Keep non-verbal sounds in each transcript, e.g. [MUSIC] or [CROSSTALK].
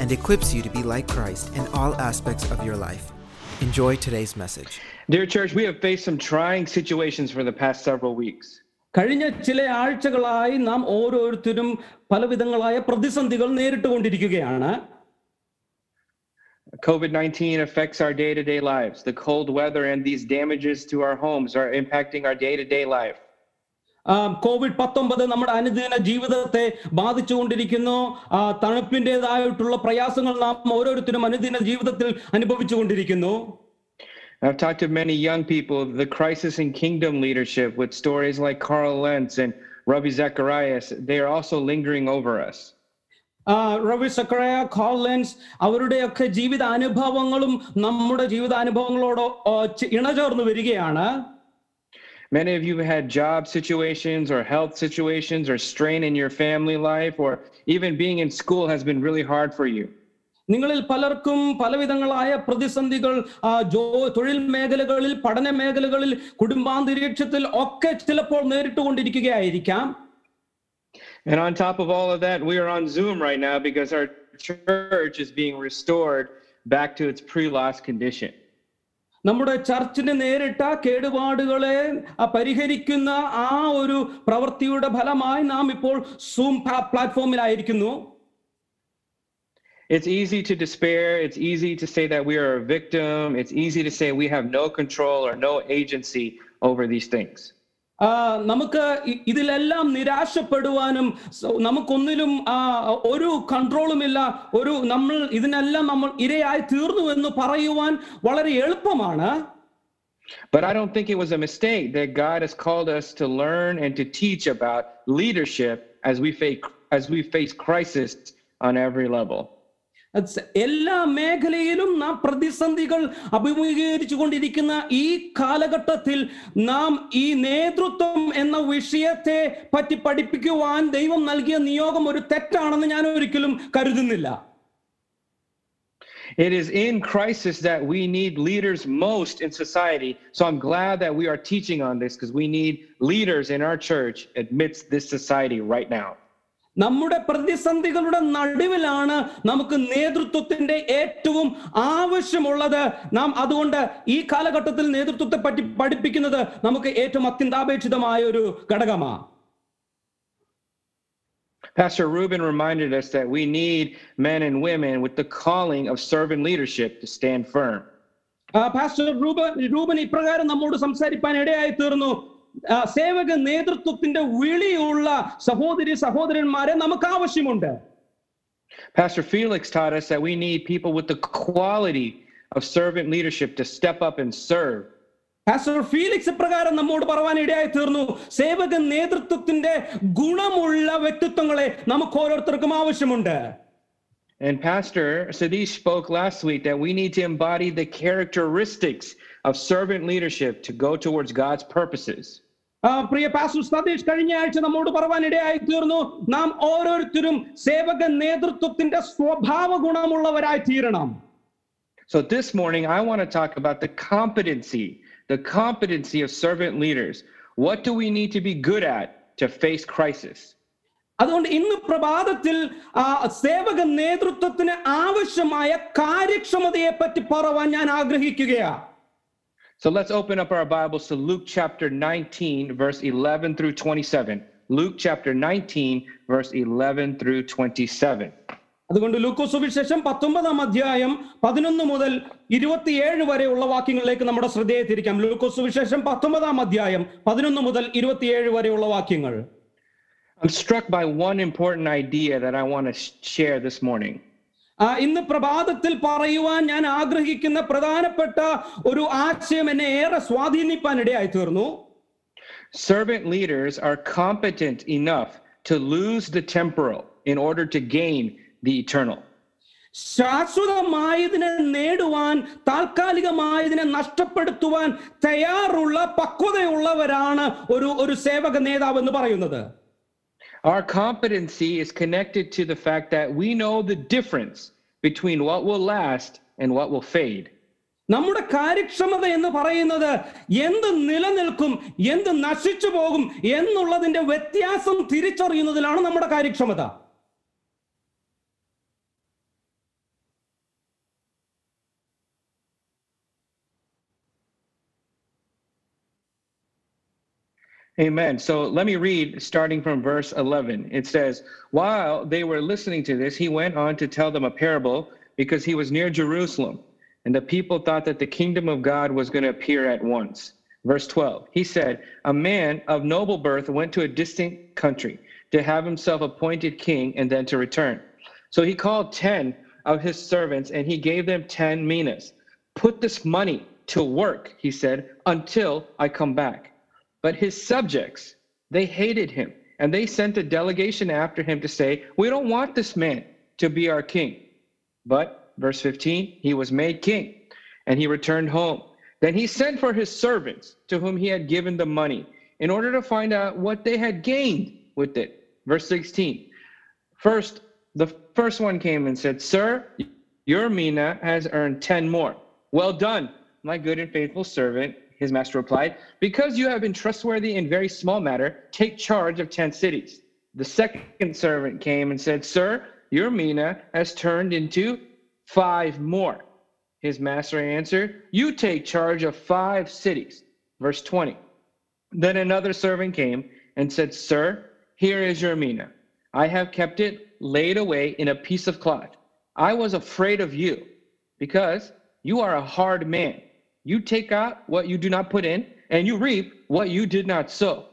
and equips you to be like Christ in all aspects of your life. Enjoy today's message. Dear church, we have faced some trying situations for the past several weeks. കഴിഞ്ഞ ചില ആഴ്ചകളായി നാം ഓരോരുത്തരും പലവിധങ്ങളായ പ്രതിസന്ധികൾ നേരിട്ടുകൊണ്ടിരിക്കുകയാണ് COVID 19 affects our day to day lives. The cold weather and these damages to our homes are impacting our day to day life. ആ, Covid പത്തൊമ്പത് നമ്മുടെ അനുദിന ജീവിതത്തെ ബാധിച്ചുകൊണ്ടിരിക്കുന്നു ആ, തണുപ്പിൻ്റെതായിട്ടുള്ള പ്രയാസങ്ങൾ നാം ഓരോരുത്തരും അനുദിന ജീവിതത്തിൽ അനുഭവിച്ചുകൊണ്ടിരിക്കുന്നു I've talked to many young people, the crisis in kingdom leadership with stories like Carl Lentz and Ravi Zacharias, they are also lingering over us. ആ, റവി സക്രയ കോളൻസ് അവരുടെയൊക്കെ ജീവിത അനുഭവങ്ങളും നമ്മുടെ ജീവിതാനുഭവങ്ങളോട് ആ, ചെ- ഇണചേർന്ന് വരികയാണ് Many of you have had job situations or health situations or strain in your family life, or even being in school has been really hard for you. നിങ്ങളിൽ പലർക്കും പലവിധങ്ങളായ പ്രതിസന്ധികൾ ആ, ജോ തൊഴിൽ മേഖലകളിൽ പഠന മേഖലകളിൽ കുടുംബാന്തരീക്ഷത്തിൽ ഒക്കെ ചിലപ്പോൾ നേരിട്ടുകൊണ്ടിരിക്കുകയായിരിക്കാം And on top of all of that, we are on Zoom right now because our church is being restored back to its pre loss condition. നമ്മുടെ ചർച്ചിന് നേരിട്ട കേടുപാടുകളെ ആ, പരിഹരിക്കുന്ന ആ ഒരു പ്രവൃത്തിയുടെ ഫലമായി നാം ഇപ്പോൾ സൂം പ്ലാറ്റ്ഫോമിലായിരിക്കുന്നു It's easy to despair. It's easy to say that we are a victim. It's easy to say we have no control or no agency over these things. ആ, നമുക്ക് ഇ- ഇതിലെല്ലാം നിരാശപ്പെടുവാനും സ- നമുക്കൊന്നിലും ആ, ഒരു കൺട്രോളുമില്ല ഒരു നമ്മൾ ഇതിനെല്ലാം നമ്മൾ ഇരയായി തീർന്നു എന്ന് പറയുവാൻ വളരെ എളുപ്പമാണ് But I don't think it was a mistake that God has called us to learn and to teach about leadership as we face as we face crisis on every level. അത് സ- എല്ലാ മേഖലയിലും നാം പ്രതിസന്ധികൾ അഭിമുഖീകരിച്ചു കൊണ്ടിരിക്കുന്ന ഈ കാലഘട്ടത്തിൽ നാം ഈ നേതൃത്വം എന്ന വിഷയത്തെ പറ്റി പഠിപ്പിക്കുവാൻ ദൈവം നൽകിയ നിയോഗം ഒരു തെറ്റാണെന്ന് ഞാൻ ഒരിക്കലും കരുതുന്നില്ല It is in crisis that we need leaders most in society. So I'm glad that we are teaching on this because we need leaders in our church amidst this society right now. നമ്മുടെ പ്രതിസന്ധികളുടെ നടുവിലാണ് നമുക്ക് നേതൃത്വത്തിന്റെ ഏറ്റവും ആവശ്യമുള്ളത്. നാം അതുകൊണ്ട് ഈ കാലഘട്ടത്തിൽ നേതൃത്വത്തെ പറ്റി പഠിപ്പിക്കുന്നത് നമുക്ക് ഏറ്റവും അത്യന്താപേക്ഷിതമായ ഒരു ഘടകമാണ് Pastor Ruben reminded us that we need men and women with the calling of servant leadership to stand firm. Pastor Rupan Rupan ഇപ്രകാരം നമ്മോട് സംസാരിപ്പാൻ ഇടയായി തീർന്നു സേവക നേതൃത്വത്തിന്റെ വിളിയുള്ള സഹോദരി സഹോദരന്മാരെ നമുക്ക് ആവശ്യമുണ്ട് Pastor Felix taught us that we need people with the quality of servant leadership to step up and serve. Pastor Felix ഇപ്രകാരം നമ്മോട് പറവാൻ ഇടയായി തീർന്നു സേവക നേതൃത്വത്തിന്റെ ഗുണമുള്ള വ്യക്തിത്വങ്ങളെ നമുക്ക് ഓരോരുത്തർക്കും ആവശ്യമുണ്ട് And Pastor Sadish spoke last week that we need to embody the characteristics of servant leadership to go towards God's purposes. ആ, പ്രിയ പാസ്റ്റർ സതീഷ് കഴിഞ്ഞ ആഴ്ച നമ്മോട് പറവാൻ ഇടയായി തീർന്നു നാം ഓരോരുത്തരും സേവക നേതൃത്വത്തിന്റെ സ്വഭാവ ഗുണമുള്ളവരായി തീരണം So this morning, I want to talk about the competency, the competency of servant leaders. What do we need to be good at to face crisis? അതുകൊണ്ട് ഇന്ന് പ്രഭാതത്തിൽ ആ സേവക നേതൃത്വത്തിന് ആവശ്യമായ കാര്യക്ഷമതയെ പറ്റി പറവാൻ ഞാൻ ആഗ്രഹിക്കുകയാ So let's open up our Bibles to Luke chapter 19, verse 11 through 27. Luke chapter 19, verse 11 through 27. അതുകൊണ്ട് ലൂക്കോസ് സുവിശേഷം പത്തൊമ്പതാം അധ്യായം പതിനൊന്ന് മുതൽ ഇരുപത്തിയേഴ് വരെയുള്ള വാക്യങ്ങളിലേക്ക് നമ്മുടെ ശ്രദ്ധയെ തിരിക്കാം ലൂക്കോസ് സുവിശേഷം പത്തൊമ്പതാം അധ്യായം പതിനൊന്ന് മുതൽ ഇരുപത്തിയേഴ് വരെയുള്ള വാക്യങ്ങൾ I'm struck by one important idea that I want to sh- share this morning. ഇന്ന് പ്രഭാതത്തിൽ പറയുവാൻ ഞാൻ ആഗ്രഹിക്കുന്ന പ്രധാനപ്പെട്ട ഒരു ആശയം എന്നെ ഏറെ സ്വാധീനിപ്പാൻ ഇടയായി തീർന്നു Servant leaders are competent enough to lose the temporal in order to gain the eternal. ശാശ്വതമായതിനെ നേടുവാൻ താൽക്കാലികമായതിനെ നഷ്ടപ്പെടുത്തുവാൻ തയ്യാറുള്ള പക്വതയുള്ളവരാണ് ഒരു ഒരു സേവക നേതാവ് എന്ന് പറയുന്നത് Our competency is connected to the fact that we know the difference between what will last and what will fade. നമ്മുടെ കാര്യക്ഷമത എന്ന് പറയുന്നത് എന്ത് നിലനിൽക്കും എന്ത് നശിച്ചു പോകും എന്നുള്ളതിന്റെ വ്യത്യാസം തിരിച്ചറിയുന്നതിലാണ് നമ്മുടെ കാര്യക്ഷമത Amen. So let me read starting from verse 11. It says, While they were listening to this, he went on to tell them a parable because he was near Jerusalem, and the people thought that the kingdom of God was going to appear at once. Verse 12, he said, A man of noble birth went to a distant country to have himself appointed king and then to return. So he called 10 of his servants and he gave them 10 minas. Put this money to work, he said, until I come back. But his subjects, they hated him, and they sent a delegation after him to say, We don't want this man to be our king. But, verse 15, he was made king, and he returned home. Then he sent for his servants, to whom he had given the money, in order to find out what they had gained with it. Verse 16, first, the first one came and said, Sir, your mina has earned 10 more. Well done, my good and faithful servant. His master replied, Because you have been trustworthy in very small matter, take charge of 10 cities. The second servant came and said, Sir, your mina has turned into five more. His master answered, You take charge of five cities. Verse 20. Then another servant came and said, Sir, here is your mina. I have kept it laid away in a piece of cloth. I was afraid of you because you are a hard man. You take out what you do not put in, and you reap what you did not sow.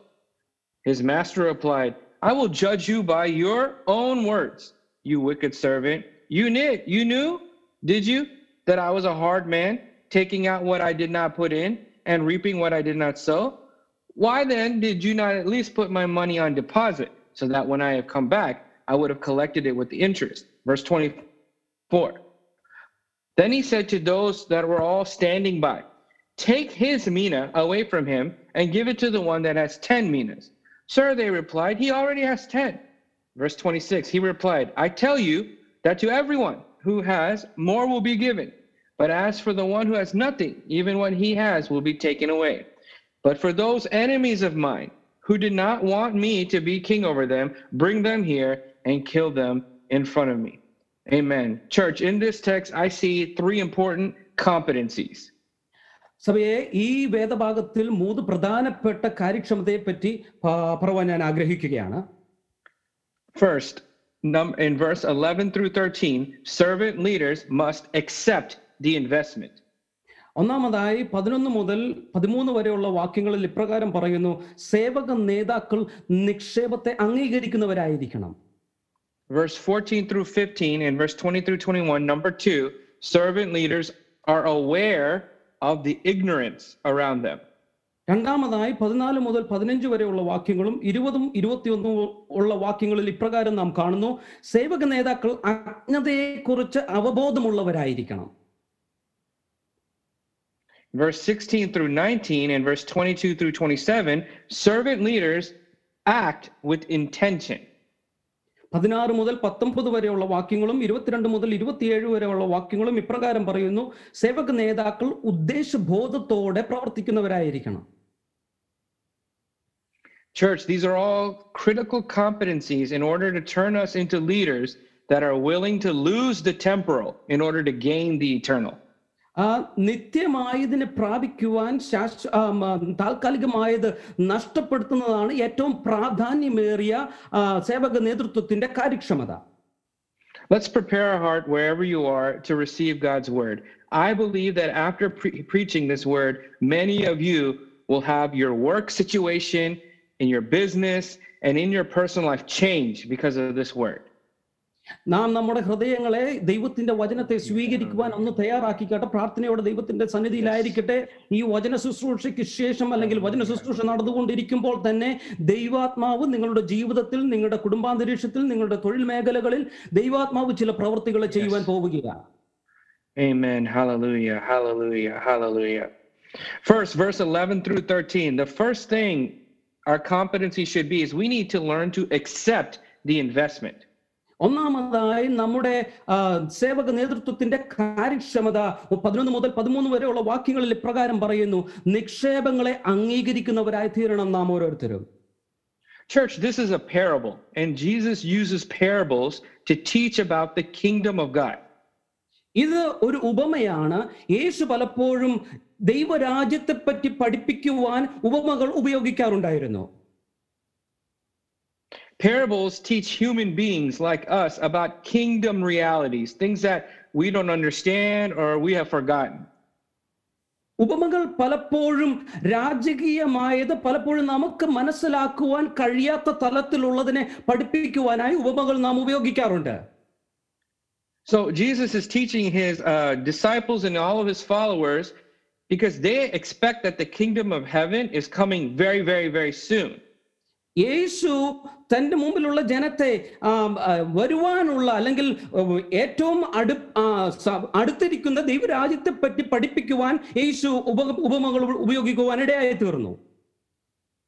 His master replied, I will judge you by your own words, you wicked servant. You knew, you knew, did you, that I was a hard man, taking out what I did not put in and reaping what I did not sow? Why then did you not at least put my money on deposit, so that when I have come back, I would have collected it with the interest? Verse 24. Then he said to those that were all standing by, Take his mina away from him and give it to the one that has 10 minas. Sir, they replied, He already has 10. Verse 26, he replied, I tell you that to everyone who has, more will be given. But as for the one who has nothing, even what he has will be taken away. But for those enemies of mine who did not want me to be king over them, bring them here and kill them in front of me. Amen. Church, in this text, I see three important competencies. സഭയെ ഈ വേദഭാഗത്തിൽ മൂന്ന് പ്രധാനപ്പെട്ട കാര്യക്ഷമതയെ പറ്റി പറവാൻ ഞാൻ ആഗ്രഹിക്കുകയാണ് First, in verse 11 through 13, servant leaders must accept the investment. ഒന്നാമതായി പതിനൊന്ന് മുതൽ പതിമൂന്ന് വരെയുള്ള വാക്യങ്ങളിൽ ഇപ്രകാരം പറയുന്നു സേവക നേതാക്കൾ നിക്ഷേപത്തെ അംഗീകരിക്കുന്നവരായിരിക്കണം Verse 14 through 15 and verse 20 through 21, number two, servant leaders are aware of the ignorance around them. രണ്ടാമതായി പതിനാല് മുതൽ പതിനഞ്ച് വരെയുള്ള വാക്യങ്ങളും ഇരുപതും ഇരുപത്തിയൊന്നും ഉള്ള വാക്യങ്ങളിൽ ഇപ്രകാരം നാം കാണുന്നു സേവക നേതാക്കൾ അജ്ഞതയെക്കുറിച്ച് അവബോധമുള്ളവരായിരിക്കണം Verse 16 through 19 and verse 22 through 27, servant leaders act with intention. പതിനാറ് മുതൽ പത്തൊമ്പത് വരെയുള്ള വാക്യങ്ങളും ഇരുപത്തിരണ്ട് മുതൽ ഇരുപത്തിയേഴ് വരെയുള്ള വാക്യങ്ങളും ഇപ്രകാരം പറയുന്നു സേവക നേതാക്കൾ ഉദ്ദേശബോധത്തോടെ പ്രവർത്തിക്കുന്നവരായിരിക്കണം Church, these are all critical competencies in order to turn us into leaders that are willing to lose the temporal in order to gain the eternal. ആ നിത്യമായതിനെ പ്രാപിക്കുവാൻ ശാശ്വ ആ, മ, താൽക്കാലികമായത് നഷ്ടപ്പെടുത്തുന്നതാണ് ഏറ്റവും പ്രാധാന്യമേറിയ ആ, സേവക നേതൃത്വത്തിന്റെ കാര്യക്ഷമത Let's prepare our heart wherever you are to receive God's word. I believe that after pre- preaching this word, many of you will have your work situation, in your business, and in your personal life change because of this word. നാം നമ്മുടെ ഹൃദയങ്ങളെ ദൈവത്തിന്റെ വചനത്തെ സ്വീകരിക്കുവാൻ ഒന്ന് തയ്യാറാക്കിക്കട്ടെ പ്രാർത്ഥനയോടെ ദൈവത്തിന്റെ സന്നിധിയിലായിരിക്കട്ടെ ഈ വചന ശുശ്രൂഷയ്ക്ക് ശേഷം അല്ലെങ്കിൽ വചന ശുശ്രൂഷ നടന്നുകൊണ്ടിരിക്കുമ്പോൾ തന്നെ ദൈവാത്മാവ് നിങ്ങളുടെ ജീവിതത്തിൽ നിങ്ങളുടെ കുടുംബാന്തരീക്ഷത്തിൽ നിങ്ങളുടെ തൊഴിൽ മേഖലകളിൽ ദൈവാത്മാവ് ചില പ്രവൃത്തികൾ ചെയ്യുവാൻ പോവുകയാണ് Amen. Hallelujah. Hallelujah. Hallelujah. First, verse 11 through 13. The first thing our competency should be is we need to learn to accept the investment. ഒന്നാമതായി നമ്മുടെ സേവക നേതൃത്വത്തിന്റെ കാര്യക്ഷമത പതിനൊന്ന് മുതൽ പതിമൂന്ന് വരെയുള്ള വാക്യങ്ങളിൽ ഇപ്രകാരം പറയുന്നു. നിക്ഷേപങ്ങളെ അംഗീകരിക്കുന്നവരായി തീരണം നാം ഓരോരുത്തരും. Church, this is a parable, and Jesus uses parables to teach about the kingdom of God. ഇത് ഒരു ഉപമയാണ്. യേശു പലപ്പോഴും ദൈവരാജ്യത്തെ പറ്റി പഠിപ്പിക്കുവാൻ ഉപമകൾ ഉപയോഗിക്കാറുണ്ടായിരുന്നു. Parables teach human beings like us about kingdom realities, things that we don't understand or we have forgotten. ഉപമകൾ പലപ്പോഴും രാജകീയമായത് പലപ്പോഴും നമുക്ക് മനസ്സിലാക്കുവാൻ കഴിയാത്ത തലത്തിലുള്ളതിനെ പഠിപ്പിക്കുവാനായി ഉപമകൾ നാം ഉപയോഗിക്കാറുണ്ട് So Jesus is teaching his uh, disciples and all of his followers because they expect that the kingdom of heaven is coming very, very, very soon. യേശു തന്റെ മുമ്പിലുള്ള ജനത്തെ ആ, ആ, വരുവാനുള്ള അല്ലെങ്കിൽ ഉം, ഏറ്റവും അടു ആ, സ- അടുത്തിരിക്കുന്ന ദൈവരാജ്യത്തെ പറ്റി പഠിപ്പിക്കുവാൻ യേശു ഉപ ഉപമകൾ ഉപയോഗിക്കുവാൻ ഇടയായി തീർന്നു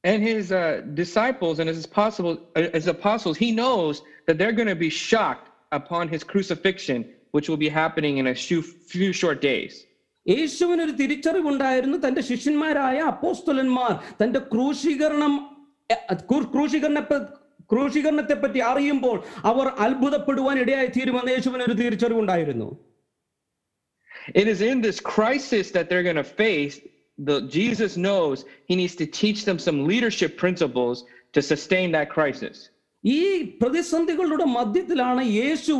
And his uh, disciples and his possible uh, his apostles, he knows that they're going to be shocked upon his crucifixion, which will be happening in a few, few short days. യേശുവിനൊരു തിരിച്ചറിവുണ്ടായിരുന്നു തന്റെ ശിഷ്യന്മാരായ അപ്പോസ്തലന്മാർ തന്റെ ക്രൂശീകരണം A, crew- ക്രൂശീകരണ ക്രൂശീകരണത്തെ പറ്റി അറിയുമ്പോൾ അവർ അത്ഭുതപ്പെടുവാൻ ഇടയായി തീരുമെന്ന് യേശുവിനൊരു തിരിച്ചറിവുണ്ടായിരുന്നു It is in this crisis that they're going to face. The Jesus knows he needs to teach them some leadership principles to sustain that crisis. ഈ പ്രതിസന്ധികളുടെ മധ്യത്തിലാണ് യേശു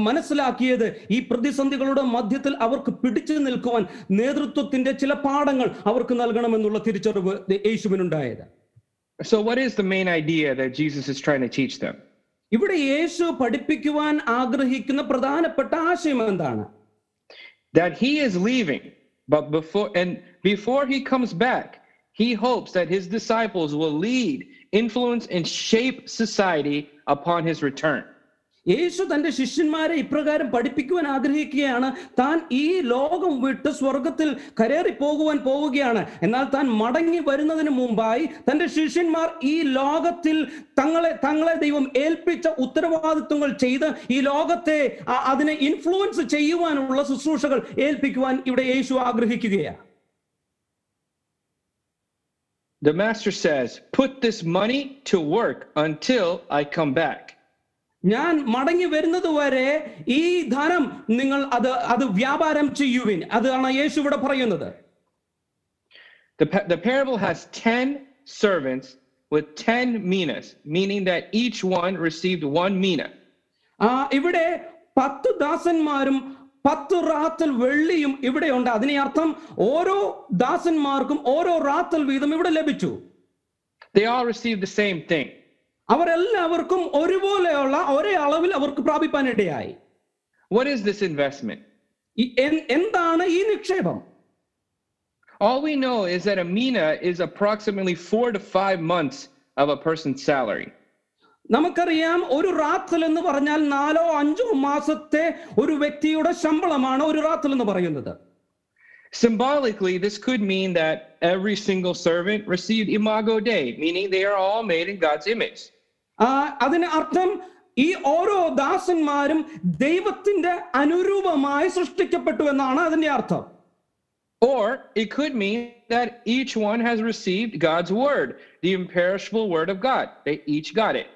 മനസ്സിലാക്കിയത് ഈ പ്രതിസന്ധികളുടെ മധ്യത്തിൽ അവർക്ക് പിടിച്ചു നിൽക്കുവാൻ നേതൃത്വത്തിന്റെ ചില പാഠങ്ങൾ അവർക്ക് നൽകണമെന്നുള്ള തിരിച്ചറിവ് യേശുവിനുണ്ടായത് So, what is the main idea that Jesus is trying to teach them? ഇവിടെ യേശു പഠിപ്പിക്കുവാൻ ആഗ്രഹിക്കുന്ന പ്രധാനപ്പെട്ട ആശയം എന്താണ് That he is leaving, but before and before he comes back, he hopes that his disciples will lead, influence, and shape society upon his return. യേശു തന്റെ ശിഷ്യന്മാരെ ഇപ്രകാരം പഠിപ്പിക്കുവാൻ ആഗ്രഹിക്കുകയാണ്. താൻ ഈ ലോകം വിട്ട് സ്വർഗത്തിൽ കരേറി പോകുവാൻ പോവുകയാണ്. എന്നാൽ താൻ മടങ്ങി വരുന്നതിന് മുമ്പായി തന്റെ ശിഷ്യന്മാർ ഈ ലോകത്തിൽ തങ്ങളെ തങ്ങളെ ദൈവം ഏൽപ്പിച്ച ഉത്തരവാദിത്വങ്ങൾ ചെയ്ത് ഈ ലോകത്തെ അതിനെ ഇൻഫ്ലുവൻസ് ചെയ്യുവാനുള്ള ശുശ്രൂഷകൾ ഏൽപ്പിക്കുവാൻ ഇവിടെ യേശു ആഗ്രഹിക്കുകയാണ്. The master says, Put this money to work until I come back. ഞാൻ മടങ്ങി വരുന്നത് വരെ ഈ ധനം നിങ്ങൾ അത് അത് വ്യാപാരം ചെയ്യുവിൻ അതാണ് യേശു ഇവിടെ പറയുന്നത് The, pa- the parable has 10 servants with 10 minas, meaning that each one received one mina. ഇവിടെ പത്ത് ദാസന്മാരും പത്ത് റാത്തൽ വെള്ളിയും ഇവിടെയുണ്ട് അതിനെ അർത്ഥം ഓരോ ദാസന്മാർക്കും ഓരോ റാത്തൽ വീതം ഇവിടെ ലഭിച്ചു They all received the same thing. അവരെല്ലാവർക്കും ഒരുപോലെയുള്ള ഒരേ അളവിൽ അവർക്ക് പ്രാപിപ്പാനിടയായി വാട്ട് ഈസ് ദിസ് ഇൻവെസ്റ്റ്മെന്റ് എന്താണ് ഈ നിക്ഷേപം All we know is that a mina is approximately four to five months of a person's salary. Symbolically, this could mean that every single servant received imago Dei, meaning they are all made in God's image. അതിന് അർത്ഥം ഈ ഓരോ ദാസന്മാരും ദൈവത്തിന്റെ അനുരൂപമായി സൃഷ്ടിക്കപ്പെട്ടു എന്നാണ് അതിന്റെ അർത്ഥം Or it could mean that each one has received God's word, the imperishable word of God. They each got it.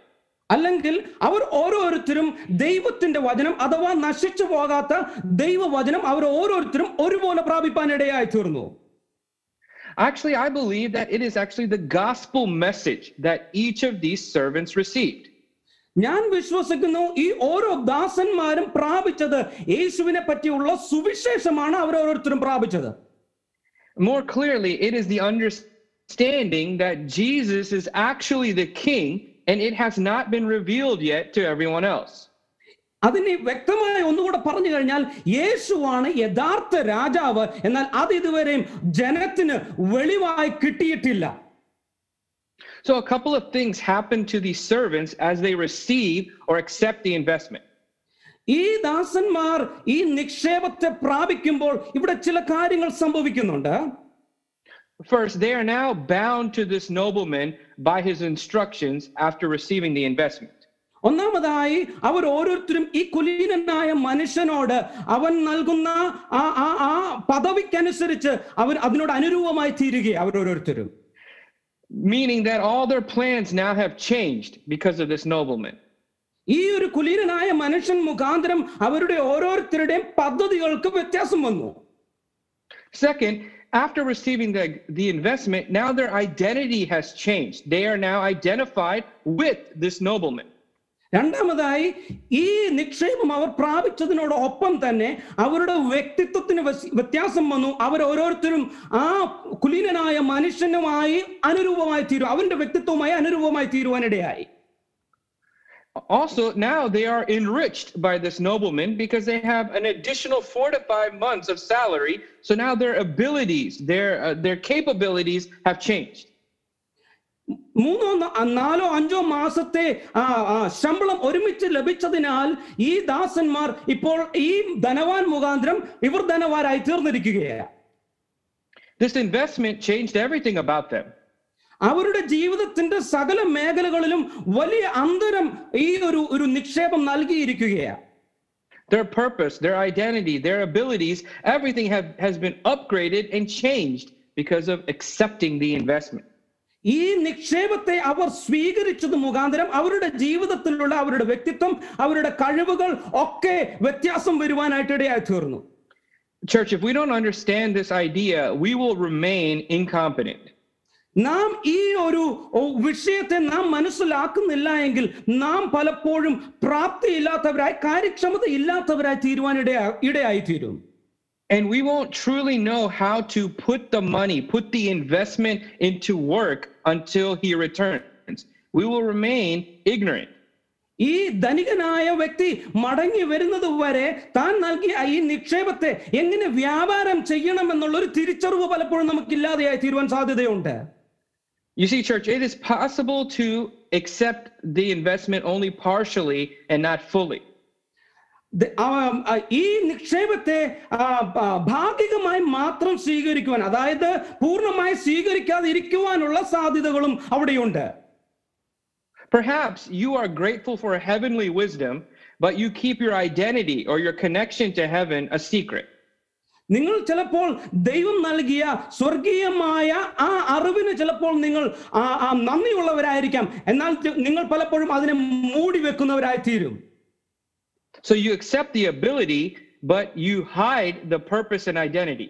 അല്ലെങ്കിൽ അവർ ഓരോരുത്തരും ദൈവത്തിന്റെ വചനം അഥവാ നശിച്ചു പോകാത്ത ദൈവവചനം അവർ ഓരോരുത്തരും ഒരുപോലെ പ്രാപിപ്പാൻ ഇടയായി തീർന്നു Actually, I believe that it is actually the gospel message that each of these servants received. ഞാൻ വിശ്വസിക്കുന്നു ഈ ഓരോ ദാസന്മാരും പ്രാപിച്ചത് യേശുവിനെ പറ്റിയുള്ള സുവിശേഷമാണ് അവർ ഓരോരുത്തരും പ്രാപിച്ചത് More clearly, it is the understanding that Jesus is actually the king and it has not been revealed yet to everyone else. അതിന് വ്യക്തമായി ഒന്നുകൂടെ പറഞ്ഞു കഴിഞ്ഞാൽ യേശുവാണ് യഥാർത്ഥ രാജാവ് എന്നാൽ അത് ഇതുവരെയും ജനത്തിന് വെളിവായി കിട്ടിയിട്ടില്ല So, a couple of things happen to these servants as they receive or accept the investment. ഈ ദാസന്മാർ ഈ നിക്ഷേപത്തെ പ്രാപിക്കുമ്പോൾ ഇവിടെ ചില കാര്യങ്ങൾ സംഭവിക്കുന്നുണ്ട് First, they are now bound to this nobleman by his instructions after receiving the investment. ഒന്നാമതായി അവർ ഓരോരുത്തരും ഈ കുലീനനായ മനുഷ്യനോട് അവൻ നൽകുന്ന ആ ആ ആ പദവിക്കനുസരിച്ച് അവർ അതിനോട് അനുരൂപമായി തീരുകയാണ് അവർ ഓരോരുത്തരും Meaning that all their plans now have changed because of this nobleman. ഈ ഒരു കുലീനനായ മനുഷ്യൻ മുഖാന്തരം അവരുടെ ഓരോരുത്തരുടെയും പദ്ധതികൾക്ക് വ്യത്യാസം വന്നു Second, after receiving the, the investment, now their identity has changed. They are now identified with this nobleman. രണ്ടാമതായി ഈ നിക്ഷേപം അവർ പ്രാപിച്ചതിനോടൊപ്പം തന്നെ അവരുടെ വ്യക്തിത്വത്തിന് വ്യസ്- വ്യത്യാസം വന്നു അവർ ഓരോരുത്തരും ആ കുലീനനായ മനുഷ്യനുമായി അനുരൂപമായി തീരും അവന്റെ വ്യക്തിത്വവുമായി അനുരൂപമായി തീരുവാനിടയായി Also, now they are enriched by this nobleman because they have an additional four to five months of salary. So now their abilities, their uh, their capabilities have changed. മൂന്നോ നാലോ അഞ്ചോ മാസത്തെ ശമ്പളം ഒരുമിച്ച് ലഭിച്ചതിനാൽ ഈ ദാസന്മാർ ഇപ്പോൾ ഈ ധനവാൻ മുഖാന്തരം ഇവർ ധനവാരായി തീർന്നിരിക്കുകയാണ് This investment changed everything about them. അവരുടെ ജീവിതത്തിന്റെ സകല മേഖലകളിലും വലിയ അന്തരം ഈ ഒരു ഒരു നിക്ഷേപം നൽകിയിരിക്കുകയാണ് Their purpose, their identity, their abilities, everything have, has been upgraded and changed because of accepting the investment. ഈ നിക്ഷേപത്തെ അവർ സ്വീകരിച്ചത് മുഖാന്തരം അവരുടെ ജീവിതത്തിലുള്ള അവരുടെ വ്യക്തിത്വം അവരുടെ കഴിവുകൾ ഒക്കെ വ്യത്യാസം വരുവാനായിട്ട് ഇടയായി തീർന്നു Church, if we don't understand this idea, we will remain incompetent. നാം ഈ ഒരു വിഷയത്തെ നാം മനസ്സിലാക്കുന്നില്ല എങ്കിൽ നാം പലപ്പോഴും പ്രാപ്തിയില്ലാത്തവരായി കാര്യക്ഷമത ഇല്ലാത്തവരായി തീരുവാൻ ഇടയാ ഇടയായി തീരും And we won't truly know how to put the money, put the investment into work until he returns. We will remain ignorant. ഈ ധനികനായ വ്യക്തി മടങ്ങി വരുന്നത് വരെ താൻ നൽകിയ ഈ നിക്ഷേപത്തെ എങ്ങനെ വ്യാപാരം ചെയ്യണം എന്നുള്ള ഒരു തിരിച്ചറിവ് പലപ്പോഴും നമുക്കില്ലാതെയായി തീരുവാൻ സാധ്യതയുണ്ട് You see, church, it is possible to accept the investment only partially and not fully. ഈ നിക്ഷേപത്തെ ഭാഗികമായി മാത്രം സ്വീകരിക്കുവാൻ അതായത് പൂർണമായി സ്വീകരിക്കാതെ ഇരിക്കുവാനുള്ള സാധ്യതകളും അവിടെയുണ്ട്. Perhaps you are grateful for heavenly wisdom, but you keep your identity or your connection to heaven a secret. നിങ്ങൾ ചിലപ്പോൾ ദൈവം നൽകിയ സ്വർഗീയമായ ആ അറിവിന് ചിലപ്പോൾ നിങ്ങൾ നന്ദിയുള്ളവരായിരിക്കാം. എന്നാൽ നിങ്ങൾ പലപ്പോഴും അതിനെ മൂടി വെക്കുന്നവരായി തീരും So you accept the ability, but you hide the purpose and identity.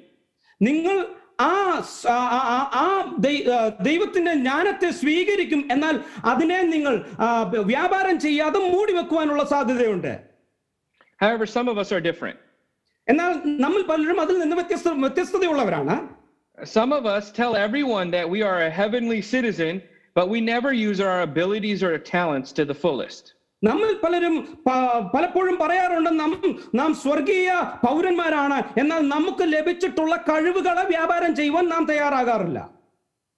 നിങ്ങൾ ആ സ- ആ- ആ- ആ- ആ ദൈ- ആ, ദൈവത്തിന്റെ ജ്ഞാനത്തെ സ്വീകരിക്കും എന്നാൽ അതിനെ നിങ്ങൾ ആ, വ്യാപാരം ചെയ്യാതെ മൂടി വെക്കുവാനുള്ള സാധ്യതയുണ്ട് However, some of us are different. എന്നാൽ നമ്മൾ പലരും അതിൽ നിന്ന് വ്യത്യസ്ത വ്യത്യസ്തതയുള്ളവരാണ് Some of us tell everyone that we are a heavenly citizen, but we never use our abilities or talents to the fullest. നമ്മൾ പലരും പലപ്പോഴും പറയാറുണ്ട് നാം നാം സ്വർഗീയ പൗരന്മാരാണ്. എന്നാൽ നമുക്ക് ലഭിച്ചിട്ടുള്ള കഴിവുകളെ വ്യാപാരം ചെയ്യുവാൻ നാം തയ്യാറാകാറില്ല.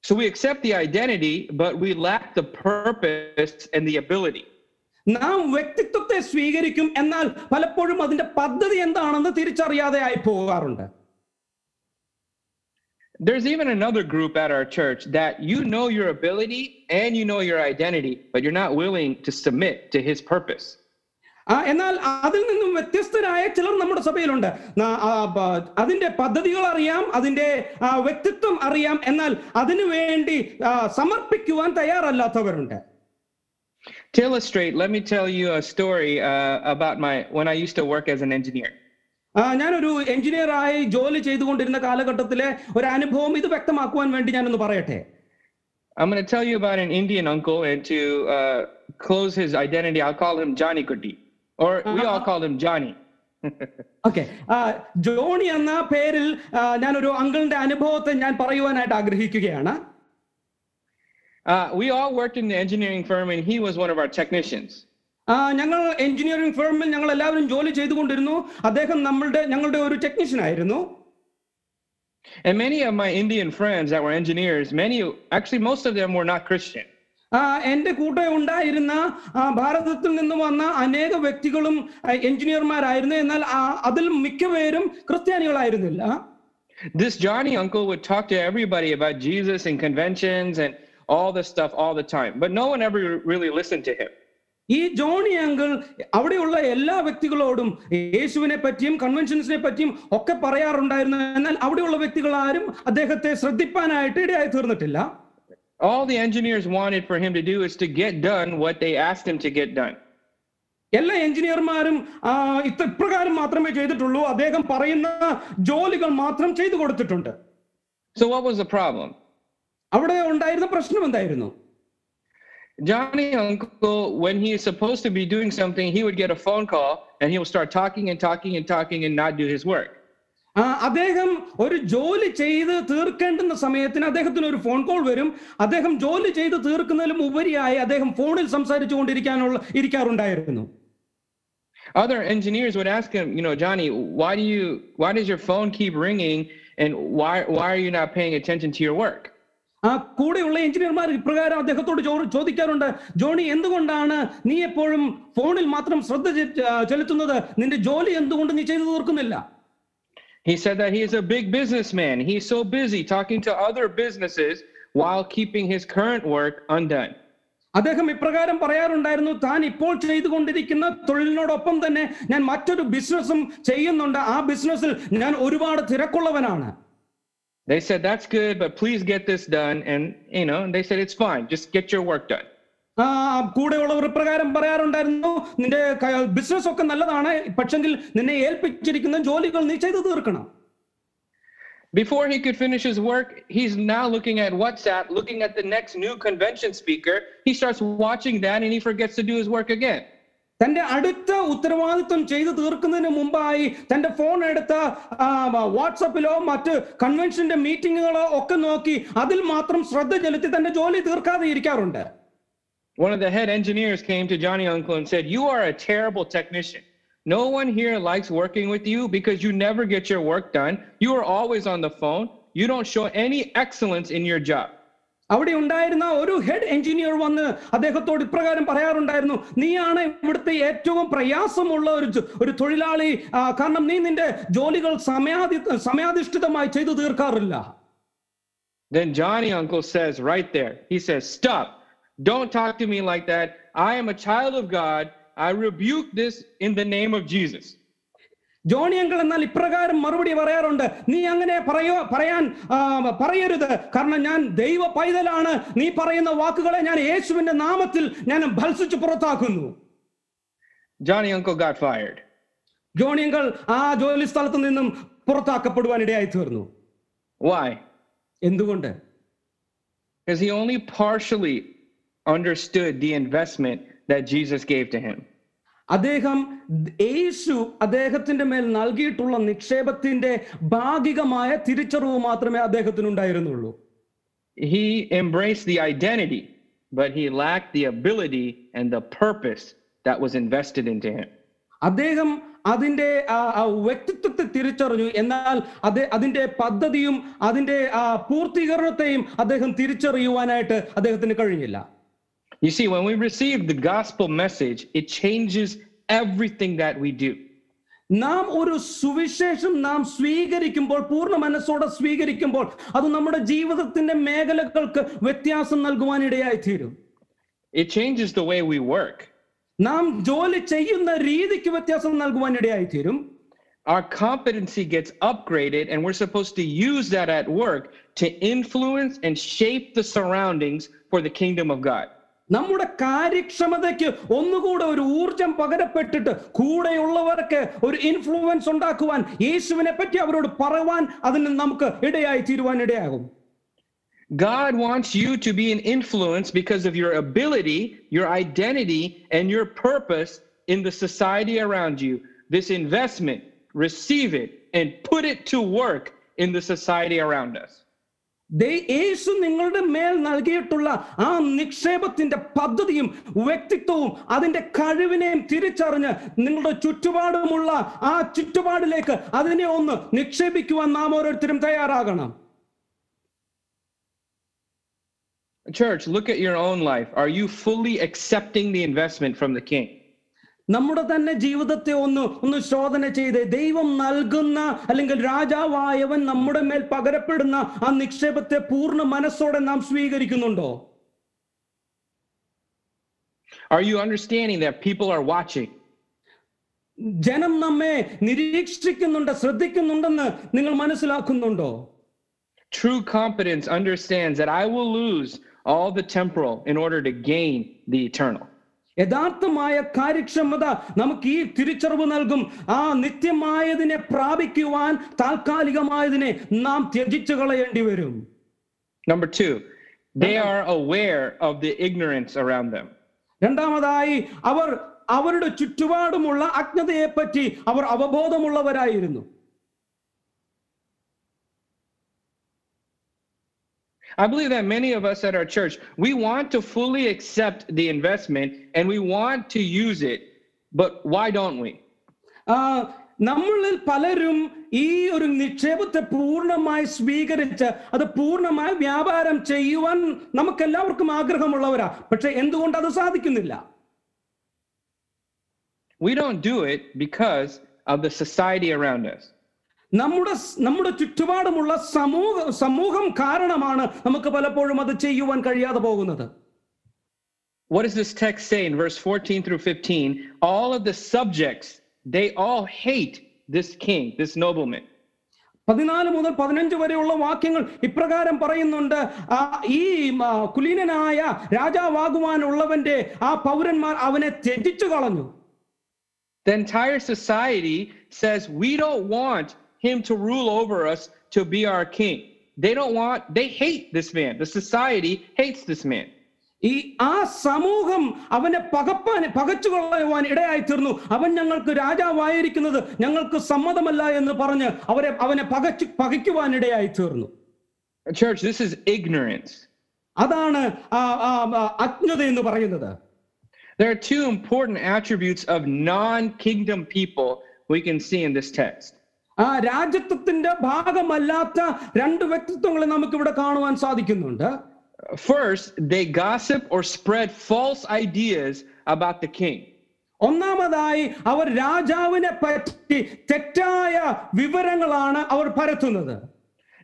So we accept the identity, but we lack the purpose and the ability. നാം വ്യക്തിത്വത്തെ സ്വീകരിക്കും എന്നാൽ പലപ്പോഴും അതിന്റെ പദ്ധതി എന്താണെന്ന് തിരിച്ചറിയാതെ ആയി പോകാറുണ്ട്. There's even another group at our church that you know your ability and you know your identity, but you're not willing to submit to his purpose. ആ, എന്നാൽ അതിൽ നിന്നും വ്യത്യസ്തരായ ചിലർ നമ്മുടെ സഭയിലുണ്ട് ന- ആ, ബ- അതിന്റെ പദ്ധതികൾ അറിയാം അതിന്റെ ആ, വ്യക്തിത്വം അറിയാം എന്നാൽ അതിനു വേണ്ടി ആ, സമർപ്പിക്കുവാൻ തയ്യാറല്ലാത്തവരുണ്ട് To illustrate, let me tell you a story uh, about my when I used to work as an engineer. ഞാനൊരു എഞ്ചിനീയറായി ജോലി ചെയ്തുകൊണ്ടിരുന്ന കാലഘട്ടത്തിലെ ഒരു അനുഭവം ഇത് വ്യക്തമാക്കുവാൻ വേണ്ടി ഞാനൊന്ന് പറയട്ടെ I'm going to tell you about an Indian uncle and to uh, close his identity, I'll call him Johnny Kutty. Or we all call him Johnny. [LAUGHS] okay. Johnny എന്ന പേരിൽ ഞാനൊരു അങ്കിളിന്റെ അനുഭവത്തെ Uh, we all worked in the engineering firm and he was one of our technicians. ആ, ഞങ്ങൾ engineering ഫേമിൽ ഞങ്ങൾ എല്ലാവരും ജോലി ചെയ്തുകൊണ്ടിരുന്നു അദ്ദേഹം നമ്മളുടെ ഞങ്ങളുടെ ഒരു ടെക്നീഷ്യൻ ആയിരുന്നു And many of my Indian friends that were engineers, many, actually, most of them were not Christian. ആ, എന്റെ കൂടെ ഉണ്ടായിരുന്ന ആ, ഭാരതത്തിൽ നിന്ന് വന്ന അനേക വ്യക്തികളും ആ, എഞ്ചിനീയർമാരായിരുന്നു എന്നാൽ ആ, അതിൽ മിക്കപേരും ക്രിസ്ത്യാനികളായിരുന്നില്ല This Johnny uncle would talk to everybody about Jesus and conventions and all this stuff all the time, but no one ever really listened to him. ഈ ജോണി അങ്കിൾ അവിടെയുള്ള എല്ലാ വ്യക്തികളോടും യേശുവിനെ പറ്റിയും കൺവെൻഷൻസിനെ പറ്റിയും ഒക്കെ പറയാറുണ്ടായിരുന്നു. എന്നാൽ അവിടെയുള്ള വ്യക്തികൾ ആരും അദ്ദേഹത്തെ ശ്രദ്ധിപ്പാനായിട്ട് ഇടയായി തീർന്നിട്ടില്ല. All the engineers wanted for him to do is to get done what they asked him to get done. എല്ലാ എഞ്ചിനീയർമാരും ഇപ്രകാരം മാത്രമേ ചെയ്തിട്ടുള്ളൂ. അദ്ദേഹം പറയുന്ന ജോലികൾ മാത്രം ചെയ്തു കൊടുത്തിട്ടുണ്ട്. So, what was the problem? അവിടെ ഉണ്ടായിരുന്ന പ്രശ്നം എന്തായിരുന്നു? Johnny uncle, when he is supposed to be doing something, he would get a phone call and he will start talking and talking and talking and not do his work. ആ, അദ്ദേഹം ഒരു ജോലി ചെയ്ത് തീർക്കേണ്ടുന്ന സമയത്തിന് അദ്ദേഹത്തിന് ഒരു ഫോൺ കോൾ വരും അദ്ദേഹം ജോലി ചെയ്ത് തീർക്കുന്നതിലും ഉപരിയായി അദ്ദേഹം ഫോണിൽ സംസാരിച്ചു കൊണ്ടിരിക്കാനുള്ള ഇരിക്കാറുണ്ടായിരുന്നു Other engineers would ask him, you know, Johnny, why do you, why does your phone keep ringing and why, why are you not paying attention to your work? ആ കൂടെയുള്ള എഞ്ചിനീയർമാർ ഇപ്രകാരം അദ്ദേഹത്തോട് ചോദിക്കാറുണ്ട്. ജോണി എന്തുകൊണ്ടാണ് നീ എപ്പോഴും ഫോണിൽ മാത്രം ശ്രദ്ധ ചെലുത്തുന്നത്? നിന്റെ ജോലി എന്തുകൊണ്ട് നീ ചെയ്തു തീർക്കുന്നില്ല He said that he is a big businessman. He's so busy talking to other businesses while keeping his current work undone. അദ്ദേഹം ഇപ്രകാരം പറയാറുണ്ടായിരുന്നു താൻ ഇപ്പോൾ ചെയ്തുകൊണ്ടിരിക്കുന്ന തൊഴിലിനോടൊപ്പം തന്നെ ഞാൻ മറ്റൊരു ബിസിനസ്സും ചെയ്യുന്നുണ്ട്. ആ ബിസിനസ്സിൽ ഞാൻ ഒരുപാട് തിരക്കുള്ളവനാണ്. They said, that's good, but please get this done. And, you know, they said, it's fine. Just get your work done. ആ കൂടെയുള്ളവർ ഇപ്രകാരം പറയാറുണ്ടായിരുന്നു നിന്റെ ബിസിനസ് ഒക്കെ നല്ലതാണ് പക്ഷെങ്കിൽ നിന്നെ ഏൽപ്പിച്ചിരിക്കുന്ന ജോലികൾ നീ ചെയ്തു തീർക്കണം Before he could finish his work, he's now looking at WhatsApp, looking at the next new convention speaker. He starts watching that and he forgets to do his work again. തന്റെ അടുത്ത ഉത്തരവാദിത്വം ചെയ്തു തീർക്കുന്നതിന് മുമ്പായി തന്റെ ഫോൺ എടുത്ത ആ, വാട്സപ്പിലോ മറ്റ് കൺവെൻഷന്റെ മീറ്റിങ്ങുകളോ ഒക്കെ നോക്കി അതിൽ മാത്രം ശ്രദ്ധ ചെലുത്തി തന്റെ ജോലി തീർക്കാതെ ഇരിക്കാറുണ്ട് One of the head engineers came to Johnny Uncle and said, You are a terrible technician. No one here likes working with you because you never get your work done. You are always on the phone. You don't show any excellence in your job. അവിടെ ഉണ്ടായിരുന്ന ഒരു head engineer വന്ന് അദ്ദേഹത്തോട് ഇപ്രകാരം പറയാറുണ്ടായിരുന്നു നീയാണ് ഇവിടുത്തെ ഏറ്റവും പ്രയാസമുള്ള ഒരു ജോ- ഒരു തൊഴിലാളി ആ, കാരണം നീ നിന്റെ ജോലികൾ സമയാധി സമയാധിഷ്ഠിതമായി ചെയ്തു തീർക്കാറില്ല Then Johnny Uncle says right there, he says, Stop. Don't talk to me like that. I am a child of God. I rebuke this in the name of Jesus. Johnny uncle എന്നാൽ ഇപ്രകാരം മറുപടി പറയാറുണ്ട്. നീ അങ്ങനെ പറയോ? പറയാൻ പറയരുത്. കാരണം ഞാൻ ദൈവ പൈതലാണ് നീ പറയുന്ന വാക്കുകളെ ഞാൻ യേശുവിന്റെ നാമത്തിൽ ഞാൻ ഭത്സിച്ച് പുറത്താക്കുന്നു. Johnny uncle. ജോണി അങ്കിൾ ആ ജോലി സ്ഥലത്ത് നിന്നും പുറത്താക്കപ്പെടുവാൻ ഇടയായി തീർന്നു Why? എന്തുകൊണ്ട്? Because he only partially understood the investment that Jesus gave to him. അദ്ദേഹം യേശു അദ്ദേഹത്തിന്റെ മേൽ നൽകിയിട്ടുള്ള നിക്ഷേപത്തിന്റെ ഭാഗികമായ തിരിച്ചറിവ് മാത്രമേ അദ്ദേഹത്തിന് ഉണ്ടായിരുന്നുള്ളൂ He embraced the identity, but he lacked the ability and the purpose that was invested into him. അദ്ദേഹം അതിന്റെ വ്യക്തിത്വത്തെ തിരിച്ചറിഞ്ഞു. എന്നാൽ അത് അതിന്റെ പദ്ധതിയും അതിന്റെ പൂർത്തീകരണത്തെയും അദ്ദേഹം തിരിച്ചറിയുവാനായിട്ട് അദ്ദേഹത്തിന് കഴിഞ്ഞില്ല. You see, when we receive the gospel message, it changes everything that we do. നാം ഒരു സുവിശേഷം നാം സ്വീകരിക്കുമ്പോൾ പൂർണ്ണ മനസ്സോടെ സ്വീകരിക്കുമ്പോൾ അത് നമ്മുടെ ജീവിതത്തിന്റെ മേഖലകൾക്ക് വ്യത്യാസം നൽകുവാൻ ഇടയായി തീരും It changes the way we work. നാം ജോലി ചെയ്യുന്ന രീതിക്ക് വ്യത്യാസം നൽകുവാൻ ഇടയായി തീരും Our competency gets upgraded, and we're supposed to use that at work to influence and shape the surroundings for the kingdom of God. നമ്മുടെ കാര്യക്ഷമതയ്ക്ക് ഒന്നുകൂടെ ഒരു ഊർജം പകരപ്പെട്ടിട്ട് കൂടെയുള്ളവർക്ക് ഒരു ഇൻഫ്ലുവൻസ് ഉണ്ടാക്കുവാൻ യേശുവിനെ പറ്റി അവരോട് പറയുവാൻ അതിന് നമുക്ക് ഇടയായി തീരുവാൻ ഇടയാകും God wants you to be an influence because of your ability, your identity, and your purpose in the society around you. This investment, receive it and put it to work in the society around us. യേശു നിങ്ങളുടെ മേൽ നൽകിയിട്ടുള്ള ആ നിക്ഷേപത്തിന്റെ പദ്ധതിയും വ്യക്തിത്വവും അതിന്റെ കഴിവിനെയും തിരിച്ചറിഞ്ഞ് നിങ്ങളുടെ ചുറ്റുപാടുമുള്ള ആ ചുറ്റുപാടിലേക്ക് അതിനെ ഒന്ന് നിക്ഷേപിക്കുവാൻ നാം ഓരോരുത്തരും തയ്യാറാകണം Church, look at your own life. Are you fully accepting the investment from the king? നമ്മുടെ തന്നെ ജീവിതത്തെ ഒന്ന് ഒന്ന് ശോധന ചെയ്ത് ദൈവം നൽകുന്ന അല്ലെങ്കിൽ രാജാവായവൻ നമ്മുടെ മേൽ പകരപ്പെടുന്ന ആ നിക്ഷേപത്തെ പൂർണ മനസ്സോടെ നാം സ്വീകരിക്കുന്നുണ്ടോ Are you understanding that people are watching? ജനം നമ്മെ നിരീക്ഷിക്കുന്നുണ്ട് ശ്രദ്ധിക്കുന്നുണ്ടെന്ന് നിങ്ങൾ മനസ്സിലാക്കുന്നുണ്ടോ True competence understands that I will lose all the temporal in order to gain the eternal. യഥാർത്ഥമായ കാര്യക്ഷമത നമുക്ക് ഈ തിരിച്ചറിവ് നൽകും. ആ നിത്യമായതിനെ പ്രാപിക്കുവാൻ താൽക്കാലികമായതിനെ നാം ത്യജിച്ചു കളയേണ്ടി വരും. Number two they are aware of the ignorance around them. രണ്ടാമതായി അവർ അവരുടെ ചുറ്റുപാടുമുള്ള അജ്ഞതയെപ്പറ്റി അവർ അവബോധമുള്ളവരായിരുന്നു. I believe that many of us at our church, we want to fully accept the investment and we want to use it, but why don't we? ആ നമ്മളിൽ പലരും ഈ ഒരു നിക്ഷേപത്തെ പൂർണ്ണമായി സ്വീകരിച്ച് അത് പൂർണ്ണമായി വ്യാപാരം ചെയ്യുവാൻ നമുക്ക് എല്ലാവർക്കും ആഗ്രഹമുള്ളവരാ പക്ഷെ എന്തുകൊണ്ട് അത് സാധിക്കുന്നില്ല We don't do it because of the society around us. നമ്മുടെ നമ്മുടെ ചുറ്റുപാടുമുള്ള സമൂഹ സമൂഹം കാരണമാണ് നമുക്ക് പലപ്പോഴും അത് ചെയ്യുവാൻ കഴിയാതെ പോകുന്നത് What is this text saying? verse 14 through 15? All of the subjects, they all hate this king, this nobleman. പതിനാല് മുതൽ പതിനഞ്ച് വരെയുള്ള വാക്യങ്ങൾ ഇപ്രകാരം പറയുന്നുണ്ട് ആ ഈ കുലീനനായ രാജാവാകുവാനുള്ളവന്റെ ആ പൗരന്മാർ അവനെ ത്യജിച്ചു കളഞ്ഞു The entire society says, We don't want him to rule over us to be our king. They don't want, they hate this man. The society hates this man. ഈ ആ സമൂഹം അവനെ പകപ്പാൻ പകച്ചു കളയുവാൻ ഇടയായി തീർന്നു അവൻ ഞങ്ങൾക്ക് രാജാവായിരിക്കുന്നത് ഞങ്ങൾക്ക് സമ്മതമല്ല എന്ന് പറഞ്ഞ് അവരെ അവനെ പകച്ചു പകയ്ക്കുവാൻ ഇടയായി തീർന്നു Church, this is ignorance. അതാണ് ആ ആ, ആ, അജ്ഞത എന്ന് പറയുന്നത് There are two important attributes of non kingdom people we can see in this text. ആ രാജ്യത്വത്തിന്റെ ഭാഗമല്ലാത്ത രണ്ട് വ്യക്തിത്വങ്ങളെ നമുക്ക് ഇവിടെ കാണുവാൻ സാധിക്കുന്നുണ്ട് First, they gossip or spread false ideas about the king. ഒന്നാമതായി അവർ രാജാവിനെ പറ്റി തെറ്റായ വിവരങ്ങളാണ് അവർ പരത്തുന്നത്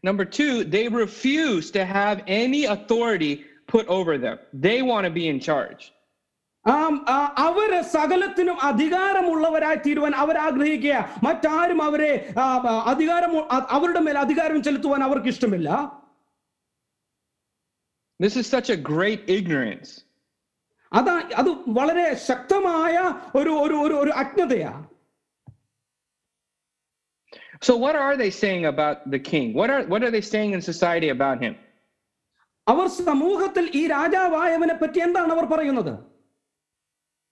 Number two, they refuse to have any authority put over them. They want to be in charge. അവർ സകലത്തിനും അധികാരമുള്ളവരായി തീരുവാൻ അവർ ആഗ്രഹിക്കുക മറ്റാരും അവരെ അധികാരം അവരുടെ മേൽ അധികാരം ചെലുത്തുവാൻ അവർക്ക് ഇഷ്ടമില്ല This is such a great ignorance. അതാ അത് വളരെ ശക്തമായ ഒരു ഒരു ഒരു ഒരു അജ്ഞതയാ So what are they saying about the king? What are what are they saying in society about him? അവർ സമൂഹത്തിൽ ഈ രാജാവായവനെ പറ്റി എന്താണ് അവർ പറയുന്നത്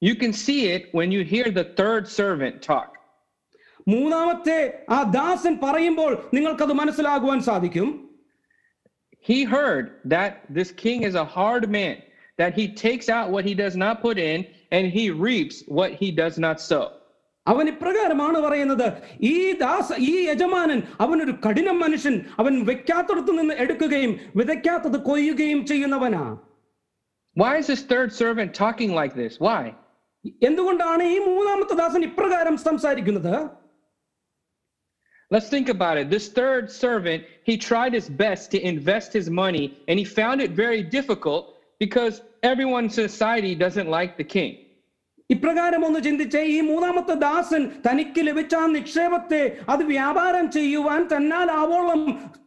You can see it when you hear the third servant talk. മൂന്നാമത്തെ ആ ദാസൻ പറയുമ്പോൾ നിങ്ങൾക്കത് മനസ്സിലാകുവാൻ സാധിക്കും He heard that this king is a hard man, that he takes out what he does not put in and he reaps what he does not sow. അവൻ ഇപ്രകാരമാണ് പറയുന്നത് ഈ ദാസ ഈ യജമാനൻ അവനൊരു കഠിന മനുഷ്യൻ അവൻ വെക്കാത്തടത്ത് നിന്ന് എടുക്കുകയും വിതയ്ക്കാത്തത് കൊയ്യുകയും ചെയ്യുന്നവനാ Why is this third servant talking like this? Why? എന്തുകൊണ്ടാണ് ഈ മൂന്നാമത്തെ ദാസൻ ഇപ്രകാരം സംസാരിക്കുന്നത് Let's think about it. This third servant, he tried his best to invest his money and he found it very difficult because everyone in society doesn't like the king. ഇപ്രകാരം ഒന്ന് ചിന്തിച്ച് ഈ മൂന്നാമത്തെ ദാസൻ തനിക്ക് ലഭിച്ച ആ നിക്ഷേപത്തെ അത് വ്യാപാരം ചെയ്യുവാൻ തന്നാൽ ആവോളം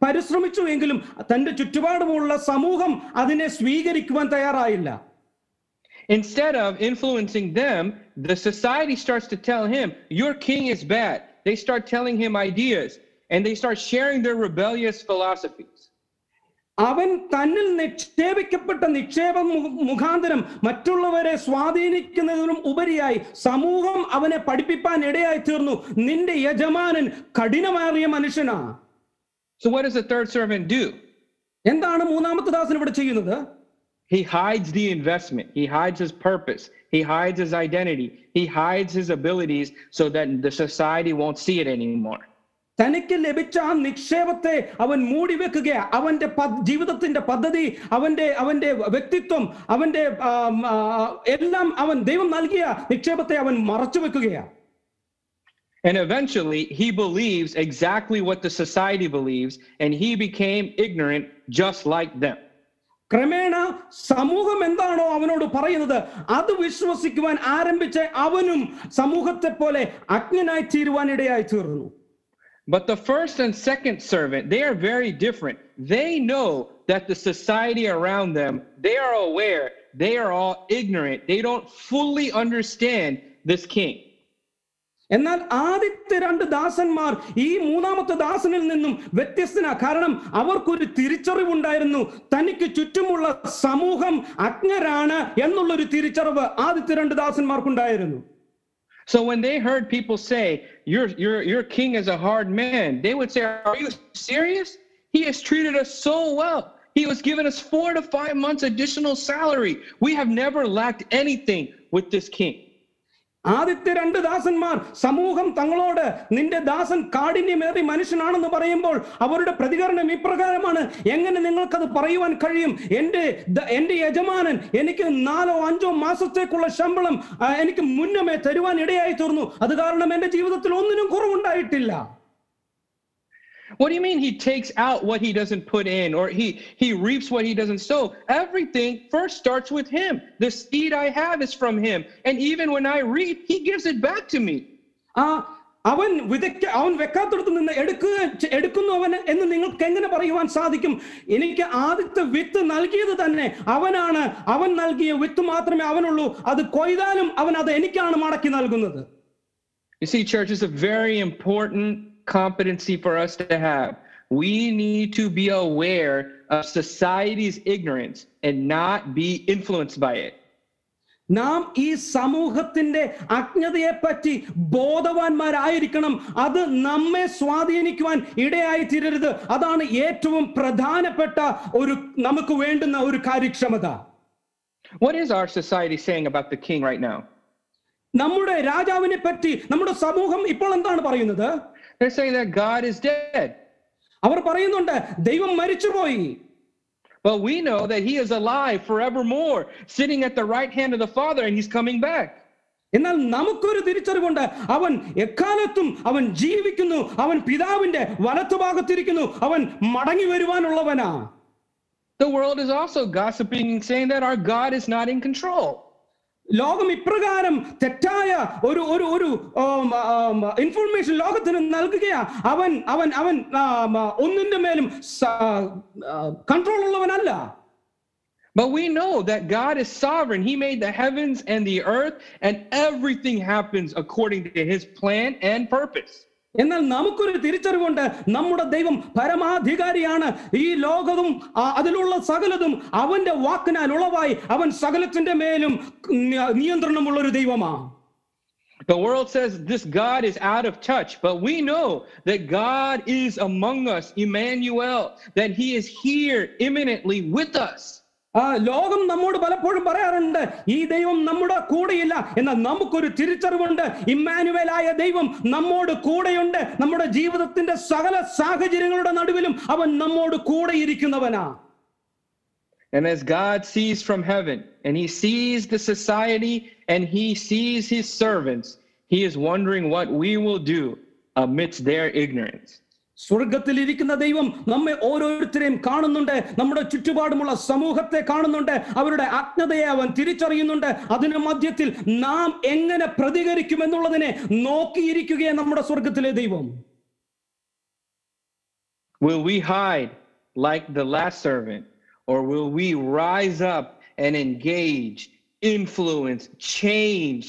പരിശ്രമിച്ചു എങ്കിലും തന്റെ ചുറ്റുപാടുമുള്ള സമൂഹം അതിനെ സ്വീകരിക്കുവാൻ തയ്യാറായില്ല Instead of influencing them, the society starts to tell him, Your king is bad. They start telling him ideas and they start sharing their rebellious philosophies. അവൻ തന്നിൽ നിക്ഷേപിക്കപ്പെട്ട നിക്ഷേപം മു- മുഖാന്തരം മറ്റുള്ളവരെ സ്വാധീനിക്കുന്നതിനും ഉപരിയായി സമൂഹം അവനെ പഠിപ്പിക്കാൻ ഇടയായി തീർന്നു നിന്റെ യജമാനൻ കഠിനമേറിയ മനുഷ്യനാ So, what does the third servant do? എന്താണ് മൂന്നാമത്തെ ദാസൻ ഇവിടെ ചെയ്യുന്നത് He hides the investment. He hides his purpose. He hides his identity. He hides his abilities so that the society won't see it anymore. തനിക്ക് ലഭിച്ച ആ നിക്ഷേപത്തെ അവൻ മൂടിവെക്കുകയാ അവന്റെ പദ്- ജീവിതത്തിന്റെ പദ്ധതി അവന്റെ അവന്റെ വ്യക്തിത്വം അവന്റെ ആം, ആ, എല്ലാം അവൻ ദൈവം നൽകിയ നിക്ഷേപത്തെ അവൻ മറച്ചു വെക്കുകയാ And eventually, he believes exactly what the society believes, and he became ignorant just like them. ക്രമേണ സമൂഹം എന്താണോ അവനോട് പറയുന്നത് അത് വിശ്വസിക്കുവാൻ ആരംഭിച്ച അവനും സമൂഹത്തെ പോലെ അജ്ഞനായി തീരുവാൻ ഇടയായി തീർന്നു But the first and second servant, they are very different. They know that the society around them, they are aware, they are all ignorant. They don't fully understand this king. എന്നാൽ ആദ്യത്തെ രണ്ട് ദാസന്മാർ ഈ മൂന്നാമത്തെ ദാസനിൽ നിന്നും വ്യത്യസ്തന കാരണം അവർക്കൊരു തിരിച്ചറിവുണ്ടായിരുന്നു തനിക്ക് ചുറ്റുമുള്ള സമൂഹം അജ്ഞരാണ് എന്നുള്ളൊരു തിരിച്ചറിവ് ആദ്യത്തെ രണ്ട് ദാസന്മാർക്കുണ്ടായിരുന്നു So when they heard people say, your, your, your king is a hard man, they would say, Are you serious? He has treated us so well. He was giving us four to five months additional salary. We have never lacked anything with this king. ആദ്യത്തെ രണ്ട് ദാസന്മാർ സമൂഹം തങ്ങളോട് നിന്റെ ദാസൻ കാഠിന്യമേറി മനുഷ്യനാണെന്ന് പറയുമ്പോൾ അവരുടെ പ്രതികരണം ഇപ്രകാരമാണ്. എങ്ങനെ നിങ്ങൾക്കത് പറയുവാൻ കഴിയും? എന്റെ എന്റെ യജമാനൻ എനിക്ക് നാലോ അഞ്ചോ മാസത്തേക്കുള്ള ശമ്പളം എനിക്ക് മുന്നമേ തരുവാൻ ഇടയായി തീർന്നു. അത് കാരണം എന്റെ ജീവിതത്തിൽ ഒന്നിനും കുറവുണ്ടായിട്ടില്ല. What do you mean he takes out what he doesn't put in or he he reaps what he doesn't sow? Everything first starts with him. The seed I have is from him. And even when I reap, he gives it back to me. ആ അവൻ വിതയ്ക്ക അവൻ വെക്കാത്തടത്ത് നിന്ന് എടുക്കുക ചെ- എടുക്കുന്നു അവൻ എന്ന് നിങ്ങൾക്ക് എങ്ങനെ പറയുവാൻ സാധിക്കും എനിക്ക് ആദ്യത്തെ വിത്ത് നൽകിയത് തന്നെ അവനാണ് അവൻ നൽകിയ വിത്ത് മാത്രമേ അവനുള്ളൂ അത് കൊയ്താലും അവൻ അത് എനിക്കാണ് മടക്കി നൽകുന്നത് You see, church is a very important competency for us to have. We need to be aware of society's ignorance and not be influenced by it. നാം ഈ സമൂഹത്തിന്റെ അജ്ഞതയെ പറ്റി ബോധവാന്മാരായിരിക്കണം അത് നമ്മെ സ്വാധീനിക്കുവാൻ ഇടയായി തീരരുത് അതാണ് ഏറ്റവും പ്രധാനപ്പെട്ട ഒരു നമുക്ക് വേണ്ടുന്ന ഒരു കാര്യക്ഷമത What is our society saying about the king right now? നമ്മുടെ രാജാവിനെ പറ്റി നമ്മുടെ സമൂഹം ഇപ്പോൾ എന്താണ് പറയുന്നത് They're saying that God is dead. അവർ പറയുന്നുണ്ട് ദൈവം മരിച്ചുപോയി But we know that he is alive forevermore, sitting at the right hand of the Father, and he's coming back. എന്നാൽ നമുക്കൊരു തിരിച്ചറിവുണ്ട് അവൻ എക്കാലത്തും അവൻ ജീവിക്കുന്നു അവൻ പിതാവിന്റെ വലത്തുഭാഗത്തിരിക്കുന്നു അവൻ മടങ്ങി വരുവാനുള്ളവനാ The world is also gossiping and saying that our God is not in control. ലോകം ഇപ്രകാരം തെറ്റായ ഒരു ഒരു ഒരു ഇൻഫർമേഷൻ ലോകത്തിന് നൽകുകയാ അവൻ അവൻ അവൻ ആം, ഒന്നിന്റെ മേലും കൺട്രോൾ ഉള്ളവനല്ല But we know that God is sovereign. He made the heavens and the earth, and everything happens according to his plan and purpose. എന്നാൽ നമുക്കൊരു തിരിച്ചറിവുണ്ട് നമ്മുടെ ദൈവം പരമാധികാരിയാണ് ഈ ലോകവും ആ, അതിലുള്ള സകലതും അവന്റെ വാക്കിനാൽ ഉളവായി അവൻ സകലത്തിന്റെ മേലും നി- നിയന്ത്രണമുള്ള ഒരു ദൈവമാണ് The world says this God is out of touch, but we know that God is among us, Emmanuel, that he is here imminently with us. ആ ലോകം നമ്മോട് പലപ്പോഴും പറയാറുണ്ട് ഈ ദൈവം നമ്മുടെ കൂടെയില്ല എന്നാൽ നമുക്കൊരു തിരിച്ചറിവുണ്ട് ഇമ്മാനുവലായ ദൈവം നമ്മോട് കൂടെയുണ്ട് നമ്മുടെ ജീവിതത്തിന്റെ സകല സാഹചര്യങ്ങളുടെ നടുവിലും അവൻ നമ്മോട് കൂടെ ഇരിക്കുന്നവനാ And as God sees from heaven, and he sees the society, and he sees his servants, he is wondering what we will do amidst their ignorance. സ്വർഗത്തിൽ ഇരിക്കുന്ന ദൈവം നമ്മെ ഓരോരുത്തരെയും കാണുന്നുണ്ട്. നമ്മുടെ ചുറ്റുപാടുമുള്ള സമൂഹത്തെ കാണുന്നുണ്ട്. അവരുടെ അജ്ഞതയെ അവൻ തിരിച്ചറിയുന്നുണ്ട്. അതിന് മധ്യത്തിൽ നാം എങ്ങനെ പ്രതികരിക്കും എന്നുള്ളതിനെ നോക്കിയിരിക്കുകയാണ് നമ്മുടെ സ്വർഗത്തിലെ ദൈവം. Will we hide like the last servant, or will we rise up and engage, influence, change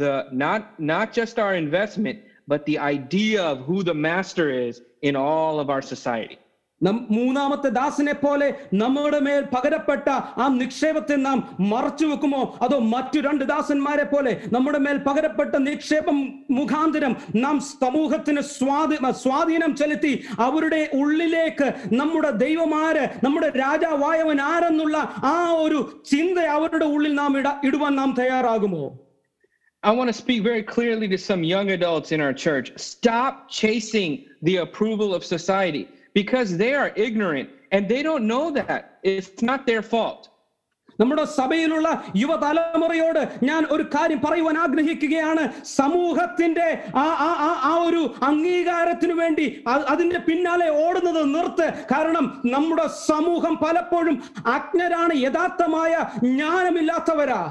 the not not just our investment, but the idea of who the master is in all of our society? മൂന്നാമത്തെ ദാസിനെ പോലെ നമ്മുടെ മേൽ പകരപ്പെട്ട ആ നിക്ഷേപത്തെ നാം മറച്ചു വെക്കുമോ അതോ മറ്റു രണ്ട് ദാസന്മാരെ പോലെ നമ്മുടെ മേൽ പകരപ്പെട്ട നിക്ഷേപം മുഖാന്തരം നാം സമൂഹത്തിന് സ്വാധീ സ്വാധീനം ചെലുത്തി അവരുടെ ഉള്ളിലേക്ക് നമ്മുടെ ദൈവമാര് നമ്മുടെ രാജാവായവൻ ആരെന്നുള്ള ആ ഒരു ചിന്ത അവരുടെ ഉള്ളിൽ നാം ഇട ഇടുവാൻ നാം തയ്യാറാകുമോ I want to speak very clearly to some young adults in our church. Stop chasing the approval of society because they are ignorant and they don't know that. It's not their fault. നമ്മുടെ സഭയിലുള്ള യുവതലമുറയോട് ഞാൻ ഒരു കാര്യം പറയുവാൻ ആഗ്രഹിക്കുകയാണ് സമൂഹത്തിന്റെ ആ ആ ആ- ആ ഒരു അംഗീകാരത്തിന് വേണ്ടി അ- അതിന്റെ പിന്നാലെ ഓടുന്നത് നിർത്ത് കാരണം നമ്മുടെ സമൂഹം പലപ്പോഴും അജ്ഞരാണ് യഥാർത്ഥമായ ജ്ഞാനമില്ലാത്തവരാ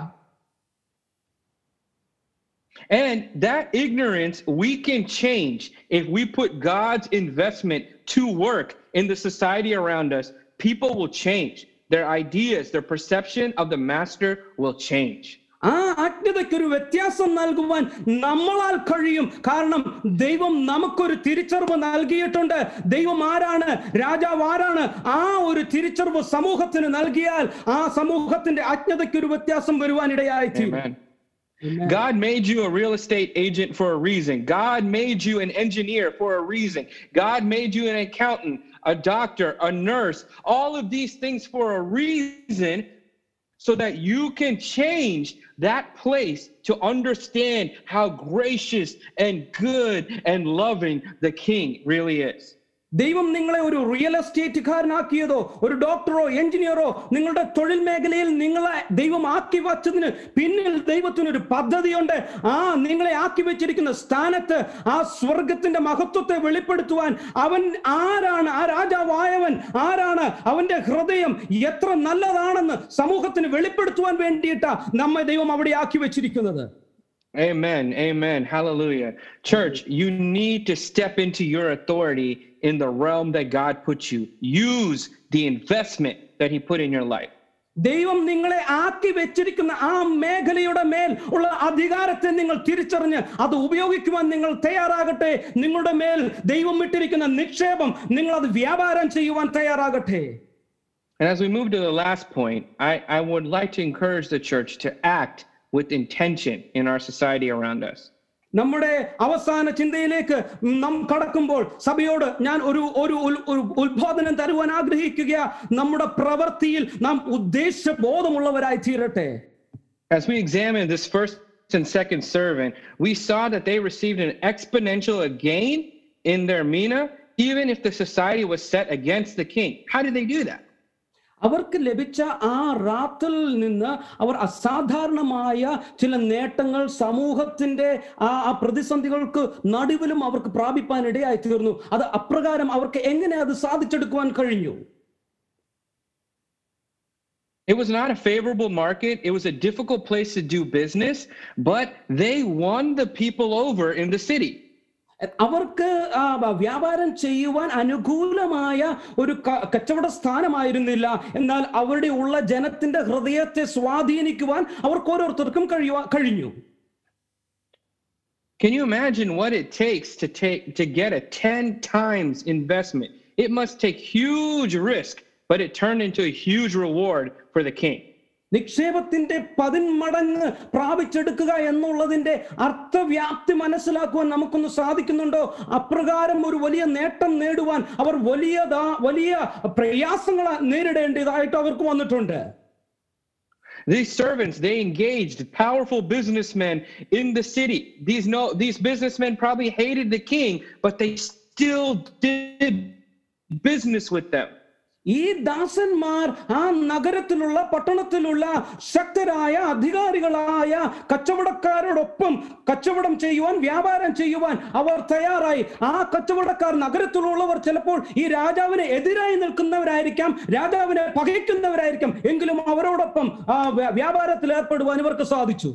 And that ignorance we can change if we put God's investment to work in the society around us. People will change. Their ideas, their perception of the master will change. ആ അജ്ഞതയ്ക്കൊരു വ്യത്യാസം നൽകുവാൻ നമ്മളാൽ കഴിയും കാരണം ദൈവം നമുക്കൊരു തിരിച്ചറിവ് നൽകിയിട്ടുണ്ട് ദൈവം ആരാണ് രാജാവ് ആരാണ് ആ ഒരു തിരിച്ചറിവ് സമൂഹത്തിന് നൽകിയാൽ ആ സമൂഹത്തിന്റെ അജ്ഞതയ്ക്കൊരു വ്യത്യാസം വരുവാൻ ഇടയായി തീരും Amen. God made you a real estate agent for a reason. God made you an engineer for a reason. God made you an accountant, a doctor, a nurse, all of these things for a reason so that you can change that place to understand how gracious and good and loving the king really is. ദൈവം നിങ്ങളെ ഒരു real എസ്റ്റേറ്റുകാരനാക്കിയതോ ഒരു ഡോക്ടറോ എഞ്ചിനീയറോ നിങ്ങളുടെ തൊഴിൽ മേഖലയിൽ നിങ്ങളെ ദൈവം ആക്കി വച്ചതിന് പിന്നിൽ ദൈവത്തിനൊരു പദ്ധതിയുണ്ട് ആ നിങ്ങളെ ആക്കി വെച്ചിരിക്കുന്ന സ്ഥാനത്ത് ആ സ്വർഗത്തിന്റെ മഹത്വത്തെ വെളിപ്പെടുത്തുവാൻ അവൻ ആരാണ് ആ രാജാവായവൻ ആരാണ് അവന്റെ ഹൃദയം എത്ര നല്ലതാണെന്ന് സമൂഹത്തിന് വെളിപ്പെടുത്തുവാൻ വേണ്ടിയിട്ടാ നമ്മെ ദൈവം അവിടെ ആക്കി വെച്ചിരിക്കുന്നത് Amen. Amen. Hallelujah. Church, you need to step into your authority in the realm that God put you. Use the investment that He put in your life. ദൈവം നിങ്ങളെ ആക്കി വെച്ചിരിക്കുന്ന ആ മേഖലയുടെ മേൽ ഉള്ള അധികാരത്തെ നിങ്ങൾ തിരിച്ചറിഞ്ഞ് അത് ഉപയോഗിക്കുവാൻ നിങ്ങൾ തയ്യാറാകട്ടെ നിങ്ങളുടെ മേൽ ദൈവം ഇട്ടിരിക്കുന്ന നിക്ഷേപം നിങ്ങൾ അത് വ്യാപാരം ചെയ്യുവാൻ തയ്യാറാകട്ടെ And as we move to the last point, I, I would like to encourage the church to act with intention in our society around us. നമ്മുടെ അവസാന ചിന്തയിലേക്ക് നാം കടക്കുമ്പോൾ സഭയോട് ഞാൻ ഒരു ഒരു ഉൽ- ഒരു ഉത്ബോധനം തരുവാൻ ആഗ്രഹിക്കുക നമ്മുടെ പ്രവൃത്തിയിൽ നാം ഉദ്ദേശബോധമുള്ളവരായി തീരട്ടെ As we examine this first and second servant, we saw that they received an exponential gain in their mina, even if the society was set against the king. How did they do that? അവർക്ക് ലഭിച്ച ആ റാത്തിൽ നിന്ന് അവർ അസാധാരണമായ ചില നേട്ടങ്ങൾ സമൂഹത്തിന്റെ ആ പ്രതിസന്ധികൾക്ക് നടുവിലും അവർക്ക് പ്രാപിപ്പാൻ ഇടയായി തീർന്നു അത് അപ്രകാരം അവർക്ക് എങ്ങനെ അത് സാധിച്ചെടുക്കുവാൻ കഴിഞ്ഞു It was not a favorable market. It was a difficult place to do business, but they won the people over in the city. അവർക്ക് ആ വ- വ്യാപാരം ചെയ്യുവാൻ അനുകൂലമായ ഒരു ക- കച്ചവട സ്ഥാനമായിരുന്നില്ല എന്നാൽ അവരുടെ ഉള്ള ജനത്തിന്റെ ഹൃദയത്തെ സ്വാധീനിക്കുവാൻ അവർക്ക് ഓരോരുത്തർക്കും കഴിയുവാൻ കഴിഞ്ഞു Can you imagine what it takes to take to get a 10 times investment? It must take huge risk, but it turned into a huge reward for the king. നിക്ഷേപത്തിന്റെ പതിന്മടങ്ങ് പ്രാപിച്ചെടുക്കുക എന്നുള്ളതിന്റെ അർത്ഥവ്യാപ്തി മനസ്സിലാക്കുവാൻ നമുക്കൊന്ന് സാധിക്കുന്നുണ്ടോ അപ്രകാരം ഒരു വലിയ നേട്ടം നേടുവാൻ അവർ വലിയ വലിയ പ്രയാസങ്ങൾ നേരിടേണ്ടതായിട്ട് അവർക്ക് വന്നിട്ടുണ്ട് These servants, they engaged powerful businessmen in the city. These no these businessmen probably hated the king, but they still did business with them. ഈ ദാസന്മാർ ആ നഗരത്തിലുള്ള പട്ടണത്തിലുള്ള ശക്തരായ അധികാരികളായ കച്ചവടക്കാരോടൊപ്പം കച്ചവടം ചെയ്യുവാൻ വ്യാപാരം ചെയ്യുവാൻ അവർ തയ്യാറായി. ആ കച്ചവടക്കാർ നഗരത്തിലുള്ളവർ ചിലപ്പോൾ ഈ രാജാവിന് എതിരായി നിൽക്കുന്നവരായിരിക്കാം രാജാവിനെ പകയ്ക്കുന്നവരായിരിക്കാം. എങ്കിലും അവരോടൊപ്പം വ്യാപാരത്തിൽ ഏർപ്പെടുവാൻ ഇവർക്ക് സാധിച്ചു.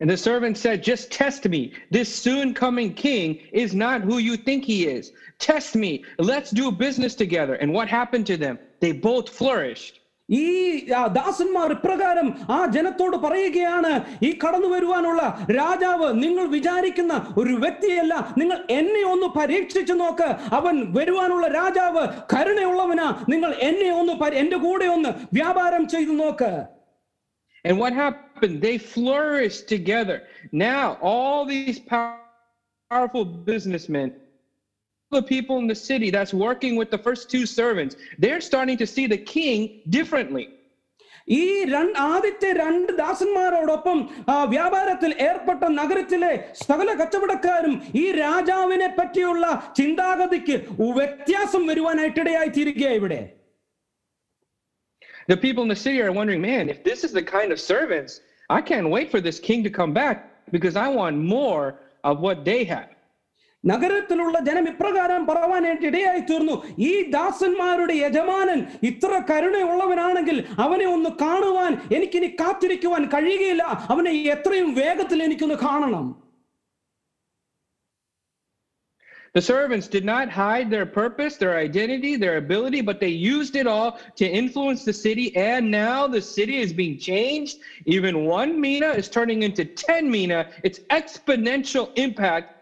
And the servant said, Just test me. This soon coming king is not who you think he is. Test me. Let's do business together. And what happened to them? They both flourished. ഈ ആ, ദാസന്മാർ ഇപ്രകാരം ആ ജനത്തോട് പറയുകയാണ് ഈ കടന്നു വരുവാനുള്ള രാജാവ് നിങ്ങൾ വിചാരിക്കുന്ന ഒരു വ്യക്തിയല്ല നിങ്ങൾ എന്നെ ഒന്ന് പരീക്ഷിച്ചു നോക്ക് അവൻ വരുവാനുള്ള രാജാവ് കരുണയുള്ളവനാ നിങ്ങൾ എന്നെ ഒന്ന് പരി- എന്റെ കൂടെ ഒന്ന് വ്യാപാരം ചെയ്തു നോക്ക് And what happened? They flourished together. Now, all these pow- powerful businessmen, the people in the city that's working with the first two servants, they're starting to see the king differently. ഈ രണ്ട് ആദ്യത്തെ രണ്ട് ദാസന്മാരോടൊപ്പം ആ വ്യാപാരത്തിൽ ഏർപ്പെട്ട നഗരത്തിലെ സകല കച്ചവടക്കാരും ഈ രാജാവിനെ പറ്റിയുള്ള ചിന്താഗതിക്ക് വ്യത്യാസം വരുവാനായിട്ടിടയായി തീരുക ഇവിടെ The people in the city are wondering, man, if this is the kind of servants, I can't wait for this king to come back because I want more of what they have. നഗരത്തിലുള്ള ജനം ഇപ്രകാരം പറവാനായിട്ട് ഇടയായി തീർന്നു ഈ ദാസന്മാരുടെ യജമാനൻ ഇത്ര കരുണയുള്ളവനാണെങ്കിൽ അവനെ ഒന്ന് കാണുവാൻ എനിക്കിനി കാത്തിരിക്കുവാൻ കഴിയുകയില്ല അവനെ എത്രയും വേഗത്തിൽ എനിക്കൊന്ന് കാണണം The servants did not hide their purpose, their identity, their ability, but they used it all to influence the city. And now the city is being changed. Even one mina is turning into 10 mina. It's exponential impact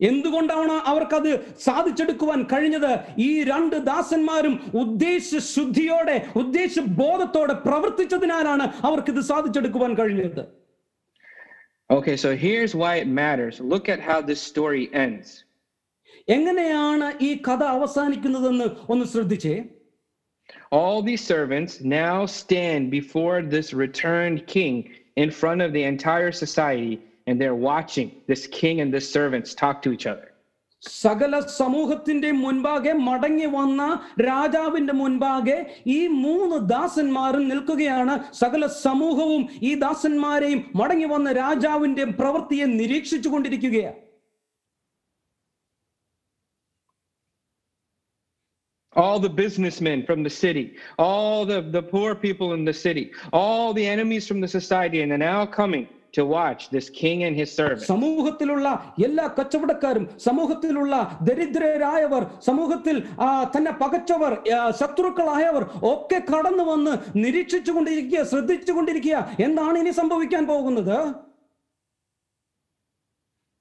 എന്തുകൊണ്ടാണ് അവർക്കത് സാധിച്ചെടുക്കുവാൻ കഴിഞ്ഞത്? ഈ രണ്ട് ദാസന്മാരും ഉദ്ദേശ ശുദ്ധിയോടെ ഉദ്ദേശ ബോധത്തോടെ പ്രവർത്തിച്ചതിനാലാണ് അവർക്ക് ഇത് സാധിച്ചെടുക്കുവാൻ കഴിഞ്ഞത്. Okay so here's why it matters look at how this story ends എങ്ങനെയാണ് ഈ കഥ അവസാനിക്കുന്നതെന്ന് ഒന്ന് ശ്രദ്ധിച്ചേ. All the servants now stand before this returned king in front of the entire society and they're watching this king and this servants talk to each other. സകല സമൂഹത്തിന്റെ മുൻപാകെ മടങ്ങി വന്ന രാജാവിന്റെ മുൻപാകെ ഈ മൂന്ന് ദാസന്മാരും നിൽക്കുകയാണ് സകല സമൂഹവും ഈ ദാസന്മാരെയും മടങ്ങി വന്ന രാജാവിന്റെ പ്രവൃത്തിയെ നിരീക്ഷിച്ചു കൊണ്ടിരിക്കുകയാണ് All the businessmen from the city, all the, the poor people in the city, all the enemies from the society, and they're now coming to watch this king and his servants. സമൂഹത്തിലുള്ള എല്ലാ കച്ചവടക്കാരും സമൂഹത്തിലുള്ള ദരിദ്രരായവർ സമൂഹത്തിൽ ആ, തന്നെ പകച്ചവർ ആ, ശത്രുക്കളായവർ ഒക്കെ കടന്നു വന്ന് നിരീക്ഷിച്ചു കൊണ്ടിരിക്കുക ശ്രദ്ധിച്ചു കൊണ്ടിരിക്കുക എന്താണ് ഇനി സംഭവിക്കാൻ പോകുന്നത്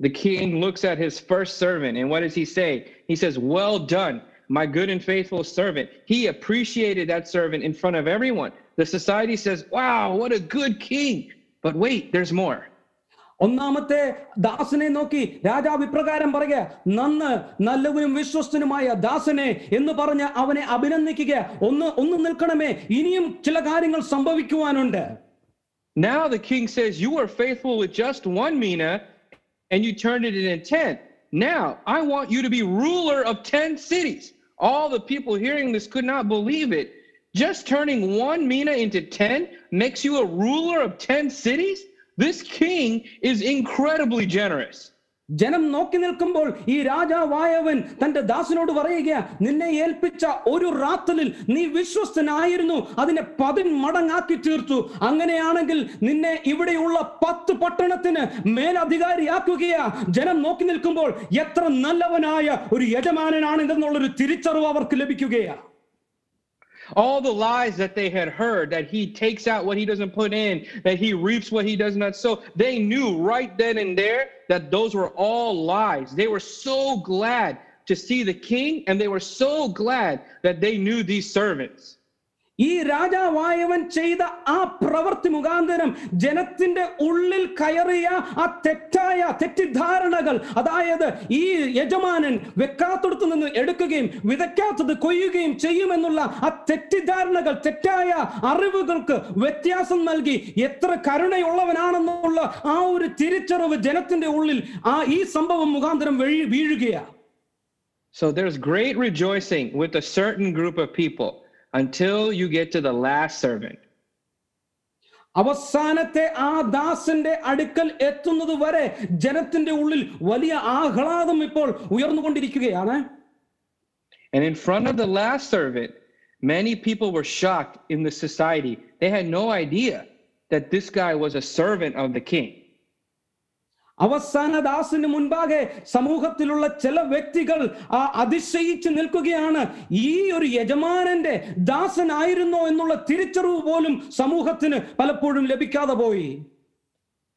The king looks at his first servant, and what does he say? He says, Well done, my good and faithful servant. He appreciated that servant in front of everyone. The society says, Wow, what a good king. But wait, there's more. ഒന്നാമത്തെ ദാസനെ നോക്കി രാജാവ് ഇപ്രകാരം പറയുക നന്ന് നല്ലവനും വിശ്വസ്തനുമായ ദാസനെ എന്ന് പറഞ്ഞ് അവനെ അഭിനന്ദിക്കുക ഒന്ന് ഒന്ന് നിൽക്കണമേ ഇനിയും ചില കാര്യങ്ങൾ സംഭവിക്കുവാനുണ്ട് Now the king says, You were faithful with just one mina, and you turned it into 10. Now I want you to be ruler of 10 cities. All the people hearing this could not believe it. Just turning one mina into 10 makes you a ruler of 10 cities? This king is incredibly generous. ജനം നോക്കി നിൽക്കുമ്പോൾ ഈ രാജാവായവൻ തന്റെ ദാസനോട് പറയുക നിന്നെ ഏൽപ്പിച്ച ഒരു റാത്തലിൽ നീ വിശ്വസ്തനായിരുന്നു അതിനെ പതിൻ മടങ്ങാക്കി തീർത്തു അങ്ങനെയാണെങ്കിൽ നിന്നെ ഇവിടെയുള്ള പത്ത് പട്ടണത്തിന് മേലധികാരിയാക്കുകയാ ജനം നോക്കി നിൽക്കുമ്പോൾ എത്ര നല്ലവനായ ഒരു യജമാനനാണ് ഇതെന്നുള്ളൊരു തിരിച്ചറിവ് അവർക്ക് ലഭിക്കുകയാ All the lies that they had heard that he takes out what he doesn't put in, that he reaps what he does not sow, they knew right then and there that those were all lies. They were so glad to see the king, and they were so glad that they knew these servants. ഈ രാജാവായവൻ ചെയ്ത ആ പ്രവൃത്തി മുഖാന്തരം ജനത്തിന്റെ ഉള്ളിൽ കയറിയ ആ തെറ്റായ തെറ്റിദ്ധാരണകൾ അതായത് ഈ യജമാനൻ വെക്കാത്തടത്ത് നിന്ന് എടുക്കുകയും വിതയ്ക്കാത്തത് കൊയ്യുകയും ചെയ്യുമെന്നുള്ള ആ തെറ്റിദ്ധാരണകൾ തെറ്റായ അറിവുകൾക്ക് വ്യത്യാസം നൽകി എത്ര കരുണയുള്ളവനാണെന്നുള്ള ആ ഒരു തിരിച്ചറിവ് ജനത്തിന്റെ ഉള്ളിൽ ആ ഈ സംഭവം മുഖാന്തരം വീഴ് വീഴുകയാണ് So there's great rejoicing with a certain group of people. until you get to the last servant. അവസാനത്തെ ആ ദാസന്റെ അടുക്കൽ എത്തുന്നത് വരെ ജനത്തിന്റെ ഉള്ളിൽ വലിയ ആഹ്ലാദം ഇപ്പോൾ ഉയർന്നുകൊണ്ടിരിക്കുകയാണ് And in front of the last servant, many people were shocked in the society. They had no idea that this guy was a servant of the king. അവസാന ദാസിന് മുൻപാകെ സമൂഹത്തിലുള്ള ചില വ്യക്തികൾ ആ അതിശയിച്ചു നിൽക്കുകയാണ് ഈ ഒരു യജമാനന്റെ ദാസനായിരുന്നോ എന്നുള്ള തിരിച്ചറിവ് പോലും സമൂഹത്തിന് പലപ്പോഴും ലഭിക്കാതെ പോയി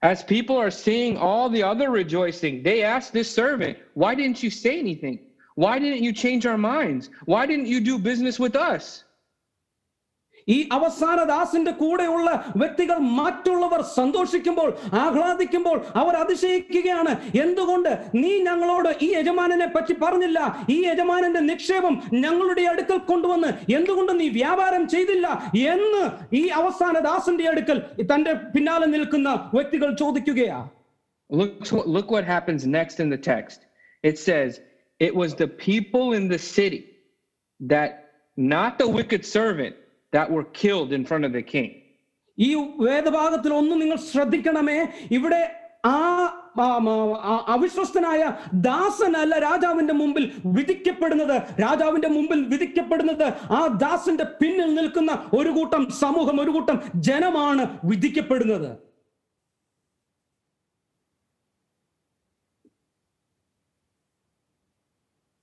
As people are seeing all the other rejoicing, they ask this servant, Why didn't you say anything? Why didn't you change our minds? Why didn't you do business with us? ഈ അവസാന ദാസിന്റെ കൂടെയുള്ള വ്യക്തികൾ മറ്റുള്ളവർ സന്തോഷിക്കുമ്പോൾ ആഹ്ലാദിക്കുമ്പോൾ അവർ അതിശയിക്കുകയാണ്. എന്തുകൊണ്ട് നീ ഞങ്ങളോട് ഈ യജമാനനെ പറ്റി പറഞ്ഞില്ല? ഈ യജമാനന്റെ നിക്ഷേപം ഞങ്ങളുടെ അടുക്കൽ കൊണ്ടുവന്ന് എന്തുകൊണ്ട് നീ വ്യാപാരം ചെയ്തില്ല എന്ന് ഈ അവസാന ദാസിന്റെ അടുക്കൽ തന്റെ പിന്നാലെ നിൽക്കുന്ന വ്യക്തികൾ ചോദിക്കുകയാ. Look what happens next in the text. It says, It was the people in the city that, not the wicked servant, that were killed in front of the king. ഈ വേദഭാഗത്തിൽ ഒന്ന് നിങ്ങൾ ശ്രദ്ധിക്കണമേ. ഇവിടെ ആ അവിശ്വസ്തനായ ദാസനല്ല രാജാവിന്റെ മുമ്പിൽ വിധിക്കപ്പെടുന്നത്. രാജാവിന്റെ മുമ്പിൽ വിധിക്കപ്പെടുന്നത് ആ ദാസന്റെ പിന്നിൽ നിൽക്കുന്ന ഒരു കൂട്ടം സമൂഹം ഒരു കൂട്ടം ജനമാണ് വിധിക്കപ്പെടുന്നത്.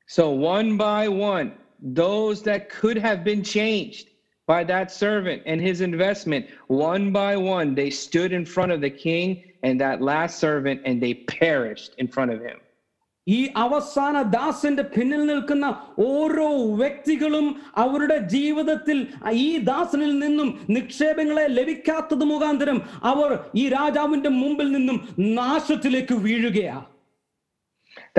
So, one by one, those that could have been changed by that servant and his investment, one by one, they stood in front of the king and that last servant and they perished in front of him. ഈ അവസാന ദാസന്റെ പിന്നിൽ നിൽക്കുന്ന ഓരോ വ്യക്തികളും അവരുടെ ജീവിതത്തിൽ ഈ ദാസനിൽ നിന്നും നിക്ഷേപങ്ങളെ ലഭിക്കാത്തത് മുഖാന്തരം അവർ ഈ രാജാവിന്റെ മുമ്പിൽ നിന്നും നാശത്തിലേക്ക് വീഴുകയാ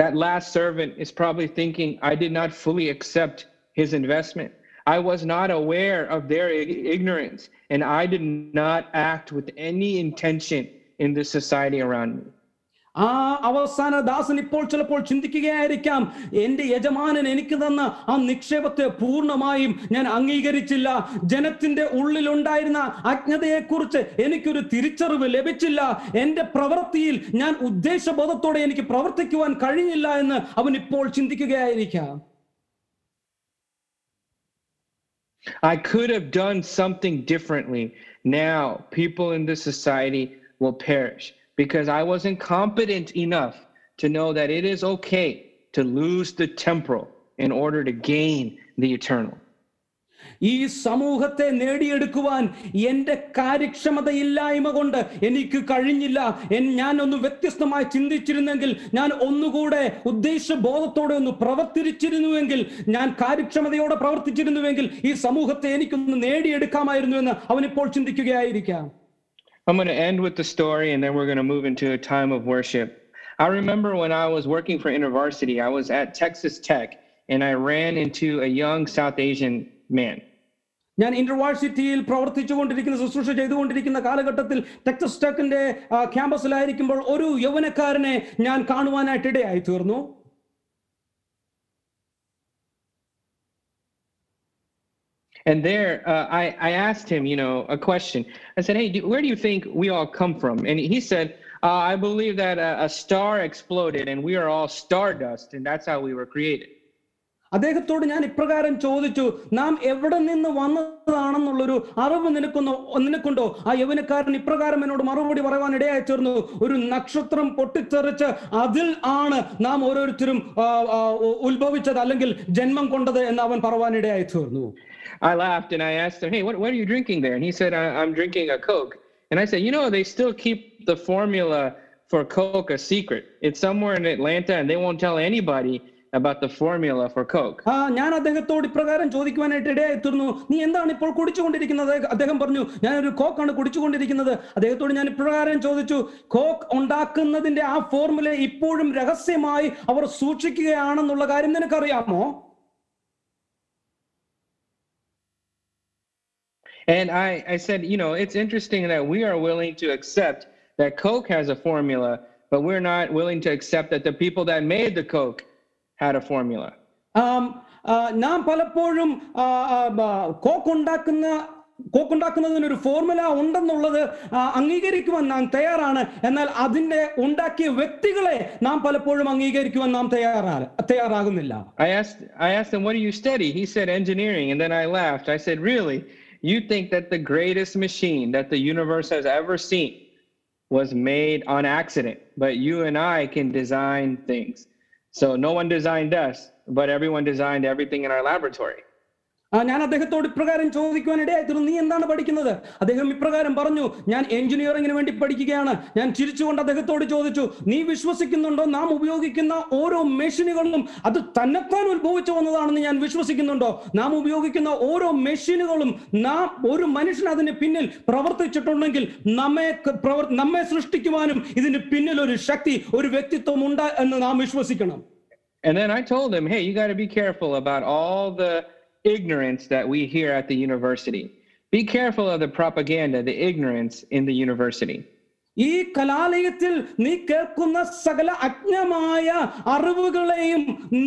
That last servant is probably thinking, I did not fully accept his investment. I was not aware of their ignorance, and I did not act with any intention in the society around me. ആ അവസാന ദാസൻ ഇപ്പോൾ ചിലപ്പോൾ ചിന്തിക്കുകയായിരിക്കാം എന്റെ യജമാനൻ എനിക്ക് തന്ന ആ നിക്ഷേപത്തെ പൂർണമായും ഞാൻ അംഗീകരിച്ചില്ല. ജനത്തിന്റെ ഉള്ളിലുണ്ടായിരുന്ന അജ്ഞതയെക്കുറിച്ച് എനിക്കൊരു തിരിച്ചറിവ് ലഭിച്ചില്ല. എന്റെ പ്രവൃത്തിയിൽ ഞാൻ ഉദ്ദേശബോധത്തോടെ എനിക്ക് പ്രവർത്തിക്കുവാൻ കഴിഞ്ഞില്ല എന്ന് അവൻ ഇപ്പോൾ ചിന്തിക്കുകയായിരിക്കാം. I could have done something differently. Now, people in this society will perish because I wasn't competent enough to know that it is okay to lose the temporal in order to gain the eternal. ഈ സമൂഹത്തെ നേടിയെടുക്കുവാൻ എന്റെ കാര്യക്ഷമതയില്ലായ്മ കൊണ്ട് എനിക്ക് കഴിഞ്ഞില്ല ഞാൻ ഒന്ന് വ്യത്യസ്തമായി ചിന്തിച്ചിരുന്നെങ്കിൽ ഞാൻ ഒന്നുകൂടെ ഉദ്ദേശബോധത്തോടെ ഒന്ന് പ്രവർത്തിച്ചിരുന്നുവെങ്കിൽ ഞാൻ കാര്യക്ഷമതയോടെ പ്രവർത്തിച്ചിരുന്നുവെങ്കിൽ ഈ സമൂഹത്തെ എനിക്കൊന്ന് നേടിയെടുക്കാമായിരുന്നു എന്ന് അവനിപ്പോൾ ചിന്തിക്കുകയായിരിക്കാം I'm going to end with the story and then we're going to move into a time of worship. I remember when I was working for InterVarsity, I was at Texas Tech and I ran into a young South Asian man. ഞാൻ യൂണിവേഴ്സിറ്റിയിൽ പ്രവർത്തിച്ചു കൊണ്ടിരിക്കുന്ന ശുശ്രൂഷ ചെയ്തുകൊണ്ടിരിക്കുന്ന കാലഘട്ടത്തിൽ Texas ടെക്കിന്റെ ആ, ക്യാമ്പസിലായിരിക്കുമ്പോൾ ഒരു യൗവനക്കാരനെ ഞാൻ കാണുവാനായിട്ട് ഇടയായി തീർന്നു And there, uh, I, I asked him, you know, a question. I said, hey, do, where do you think we all come from? And he said, uh, I believe that a, a star exploded and we are all stardust, and that's how we were created. അദ്ദേഹത്തോട് ഞാൻ ഇപ്രകാരം ചോദിച്ചു നാം എവിടെ നിന്ന് വന്നതാണെന്നുള്ളൊരു അറിവ് നിനക്കൊന്നോ നിനക്കുണ്ടോ ആ യൗവനക്കാരൻ ഇപ്രകാരം എന്നോട് മറുപടി പറയുവാൻ ഇടയായി തീർന്നു ഒരു നക്ഷത്രം പൊട്ടിത്തെറിച്ച് അതിൽ ആണ് നാം ഓരോരുത്തരും ആ, ആ, ഉ- ഉത്ഭവിച്ചത് അല്ലെങ്കിൽ ജന്മം കൊണ്ടത് എന്ന് അവൻ പറയുവാൻ ഇടയായി തീർന്നു I laughed and I asked him, hey, what, what are you drinking there? And he said, I, I'm drinking a Coke. And I said, you know, they still keep the formula for Coke a secret. It's somewhere in Atlanta and they won't tell anybody about the formula for Coke. ആ ഞാൻ അദ്ദേഹത്തോട് ഇപ്രകാരം ചോദിക്കുവാനായിട്ട് ഇടയായി തീർന്നു നീ എന്താണ് ഇപ്പോൾ കുടിച്ചുകൊണ്ടിരിക്കുന്നത് അദ്ദേഹം പറഞ്ഞു ഞാനൊരു കോക്കാണ് കുടിച്ചുകൊണ്ടിരിക്കുന്നത് അദ്ദേഹത്തോട് ഞാൻ ഇപ്രകാരം ചോദിച്ചു കോക്ക് ഉണ്ടാക്കുന്നതിന്റെ ആ ഫോർമുല ഇപ്പോഴും രഹസ്യമായി അവർ സൂക്ഷിക്കുകയാണെന്നുള്ള കാര്യം നിനക്കറിയാമോ And I, I said, you know, it's interesting that we are willing to accept that Coke has a formula, but we're not willing to accept that the people that made the Coke had a formula. ആം, ആ, നാം പലപ്പോഴും ആ, ആ, ബ- coke ഉണ്ടാക്കുന്ന കോക്കുണ്ടാക്കുന്നതിന് ഒരു formula ഉണ്ടെന്നുള്ളത് ആ, അംഗീകരിക്കുവാൻ നാം തയ്യാറാണ് എന്നാൽ അതിന്റെ ഉണ്ടാക്കിയ വ്യക്തികളെ നാം പലപ്പോഴും അംഗീകരിക്കുവാൻ നാം തയ്യാറാ തയ്യാറാകുന്നില്ല I asked I asked him, "What do you study?" He said engineering, and then I laughed. I said, "Really? You think that the greatest machine that the universe has ever seen was made on accident, but you and I can design things. So no one designed us, but everyone designed everything in our laboratory." ഞാൻ അദ്ദേഹത്തോട് ഇപ്രകാരം ചോദിക്കുവാൻ ഇടയായിത്തീർന്നു. നീ എന്താണ് പഠിക്കുന്നത്? അദ്ദേഹം ഇപ്രകാരം പറഞ്ഞു ഞാൻ എഞ്ചിനീയറിംഗിന് വേണ്ടി പഠിക്കുകയാണ്. ഞാൻ ചിരിച്ചുകൊണ്ട് അദ്ദേഹത്തോട് ചോദിച്ചു നീ വിശ്വസിക്കുന്നുണ്ടോ? നാം ഉപയോഗിക്കുന്ന ഓരോ മെഷീനുകളും അത് തന്നെത്താൻ ഉത്ഭവിച്ചു വന്നതാണെന്ന് ഞാൻ വിശ്വസിക്കുന്നുണ്ടോ? നാം ഉപയോഗിക്കുന്ന ഓരോ മെഷീനുകളും നാം ഒരു മനുഷ്യൻ അതിന് പിന്നിൽ പ്രവർത്തിച്ചിട്ടുണ്ടെങ്കിൽ നമ്മെ പ്രവർ- നമ്മെ സൃഷ്ടിക്കുവാനും ഇതിന് പിന്നിൽ ഒരു ശക്തി ഒരു വ്യക്തിത്വം ഉണ്ട് എന്ന് നാം വിശ്വസിക്കണം. And then I told him, "Hey, you got to be careful about all the ignorance that we hear at the university. Be careful of the propaganda, the ignorance in the university." ഈ കലാലയത്തിൽ നീ കേൾക്കുന്ന സകല അജ്ഞമായ അറിവുകളെയും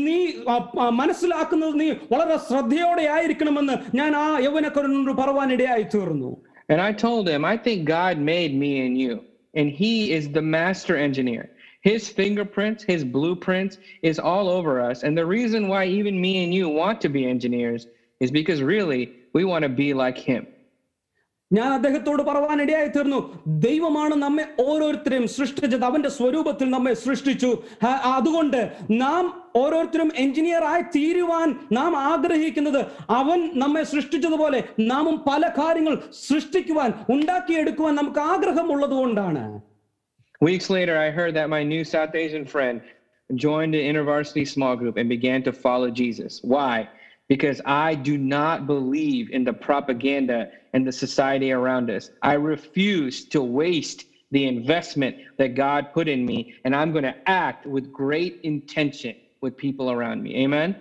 നീ ആ, ആ, മനസ്സിലാക്കുന്നത് നീ വളരെ ശ്രദ്ധയോടെ ആയിരിക്കണമെന്ന് ഞാൻ ആ യൗവനക്കാരനോട് പറവാനിടയായി തീർന്നു And I told him, I think God made me and you, and He is the master engineer. His fingerprints, His blueprints is all over us. And the reason why even me and you want to be engineers is because really we want to be like Him. ഞാൻ അദ്ദേഹത്തോട് പറവാനിടയായി തീർന്നു ദൈവമാണ് നമ്മെ ഓരോരുത്തരെയും സൃഷ്ടിച്ചത് അവന്റെ സ്വരൂപത്തിൽ നമ്മെ സൃഷ്ടിച്ചു ആ- അതുകൊണ്ട് നാം ഓരോരുത്തരും എഞ്ചിനീയർ ആയി തീരുവാൻ നാം ആഗ്രഹിക്കുന്നത് അവൻ നമ്മെ സൃഷ്ടിച്ചതുപോലെ നാമും പല കാര്യങ്ങൾ സൃഷ്ടിക്കുവാൻ ഉണ്ടാക്കിയെടുക്കുവാൻ നമുക്ക് ആഗ്രഹമുള്ളത് കൊണ്ടാണ് Weeks later, I heard that my new South Asian friend joined the InterVarsity small group and began to follow Jesus. Why? Because I do not believe in the propaganda and the society around us. I refuse to waste the investment that God put in me, and I'm going to act with great intention with people around me. Amen.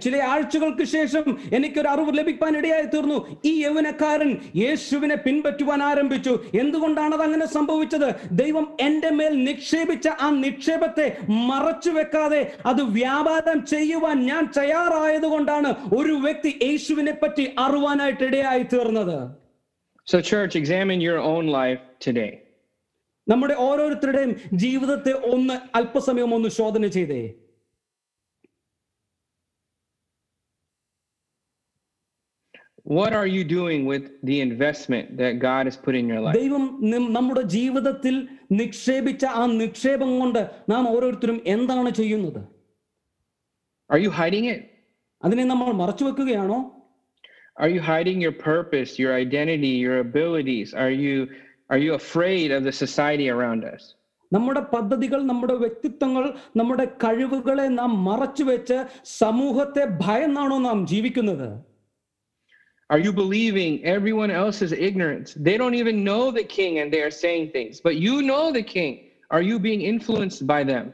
ചില ആഴ്ചകൾക്ക് ശേഷം എനിക്കൊരു അറിവ് ലഭിക്കാൻ ഇടയായി തീർന്നു. ഈ യൗവനക്കാരൻ യേശുവിനെ പിൻപറ്റുവാൻ ആരംഭിച്ചു. എന്തുകൊണ്ടാണ് അത് അങ്ങനെ സംഭവിച്ചത്? ദൈവം എന്റെ മേൽ നിക്ഷേപിച്ച ആ നിക്ഷേപത്തെ മറച്ചു വെക്കാതെ അത് വ്യാപാരം ചെയ്യുവാൻ ഞാൻ തയ്യാറായത് കൊണ്ടാണ് ഒരു വ്യക്തി യേശുവിനെ പറ്റി അറിവാനായിട്ട് ഇടയായി തീർന്നത്. So, church, examine your own life today. നമ്മുടെ ഓരോരുത്തരുടെയും ജീവിതത്തെ ഒന്ന് അല്പസമയം ഒന്ന് ശോധന ചെയ്തേ. What are you doing with the investment that God has put in your life? ദൈവം നം- നമ്മുടെ ജീവിതത്തിൽ നിക്ഷേപിച്ച ആ നിക്ഷേപം കൊണ്ട് നാം ഓരോരുത്തരും എന്താണ് ചെയ്യുന്നത് Are you hiding it? അതിനെ നമ്മൾ മറച്ചു വെക്കുകയാണോ Are you hiding your purpose, your identity, your abilities? Are you are you afraid of the society around us? നമ്മുടെ പദ്ധതികൾ നമ്മുടെ വ്യക്തിത്വങ്ങൾ നമ്മുടെ കഴിവുകളെ നാം മറച്ചു വെച്ച് സമൂഹത്തെ ഭയന്നാണോ നാം ജീവിക്കുന്നത് Are you believing everyone else's ignorance? They don't even know the king and they are saying things, but you know the king. Are you being influenced by them?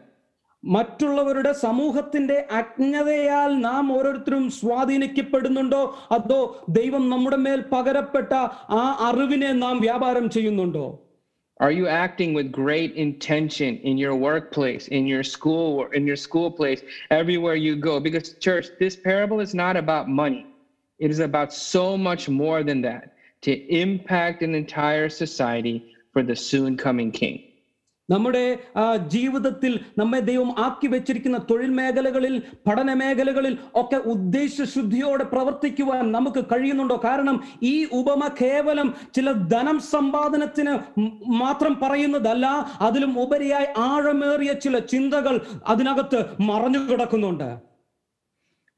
മറ്റുള്ളവരുടെ സമൂഹത്തിന്റെ അജ്ഞതയാൽ നാം ഓരോരുത്തരും സ്വാധീനിക്കപ്പെടുന്നുണ്ടോ അതോ ദൈവം നമ്മുടെ മേൽ പകരപ്പെട്ട ആ അറിവിനെ നാം വ്യാപാരം ചെയ്യുന്നുണ്ടോ Are you acting with great intention in your workplace, in your school, in your school place, everywhere you go? Because church, this parable is not about money. It is about so much more than that to impact an entire society for the soon coming king. നമ്മുടെ ആ, ജീവിതത്തിൽ നമ്മെ ദൈവം ആക്കി വെച്ചിരിക്കുന്ന തൊഴിൽ മേഖലകളിൽ പഠന മേഖലകളിൽ ഒക്കെ ഉദ്ദേശശുദ്ധിയോടെ പ്രവർത്തിക്കുവാൻ നമുക്ക് കഴിയുന്നുണ്ടോ കാരണം ഈ ഉപമ കേവലം ചില ധനം സമ്പാദനത്തിന് മ- മാത്രം പറയുന്നതല്ല അതിലും ഉപരിയായി ആഴമേറിയ ചില ചിന്തകൾ അതിനകത്ത് മറഞ്ഞു കിടക്കുന്നുണ്ട്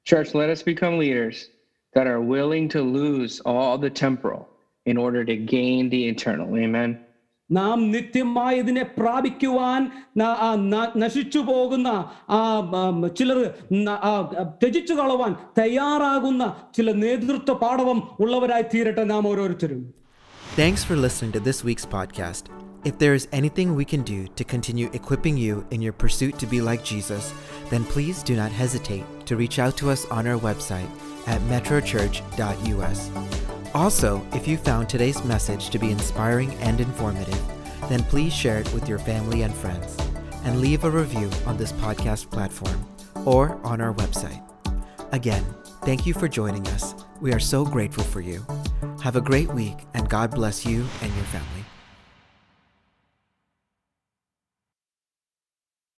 Church, let us become leaders that are willing to lose all the temporal in order to gain the eternal. Amen. നാം നിത്യമായതിനെ പ്രാപിക്കുവാൻ ന- ആ ന- നശിച്ചു പോകുന്ന ആ ഉം, ചിലർ ന- ആ, ത്യജിച്ചു കളവാൻ തയ്യാറാകുന്ന ചില നേതൃത്വ പാഠവം ഉള്ളവരായി തീരട്ടെ നാം ഓരോരുത്തരും Thanks for listening to this week's podcast. If there is anything we can do to continue equipping you in your pursuit to be like Jesus, then please do not hesitate to reach out to us on our website at metrochurch.us. Also, if you found today's message to be inspiring and informative, then please share it with your family and friends and leave a review on this podcast platform or on our website. Again, thank you for joining us. We are so grateful for you. Have a great week, and God bless you and your family.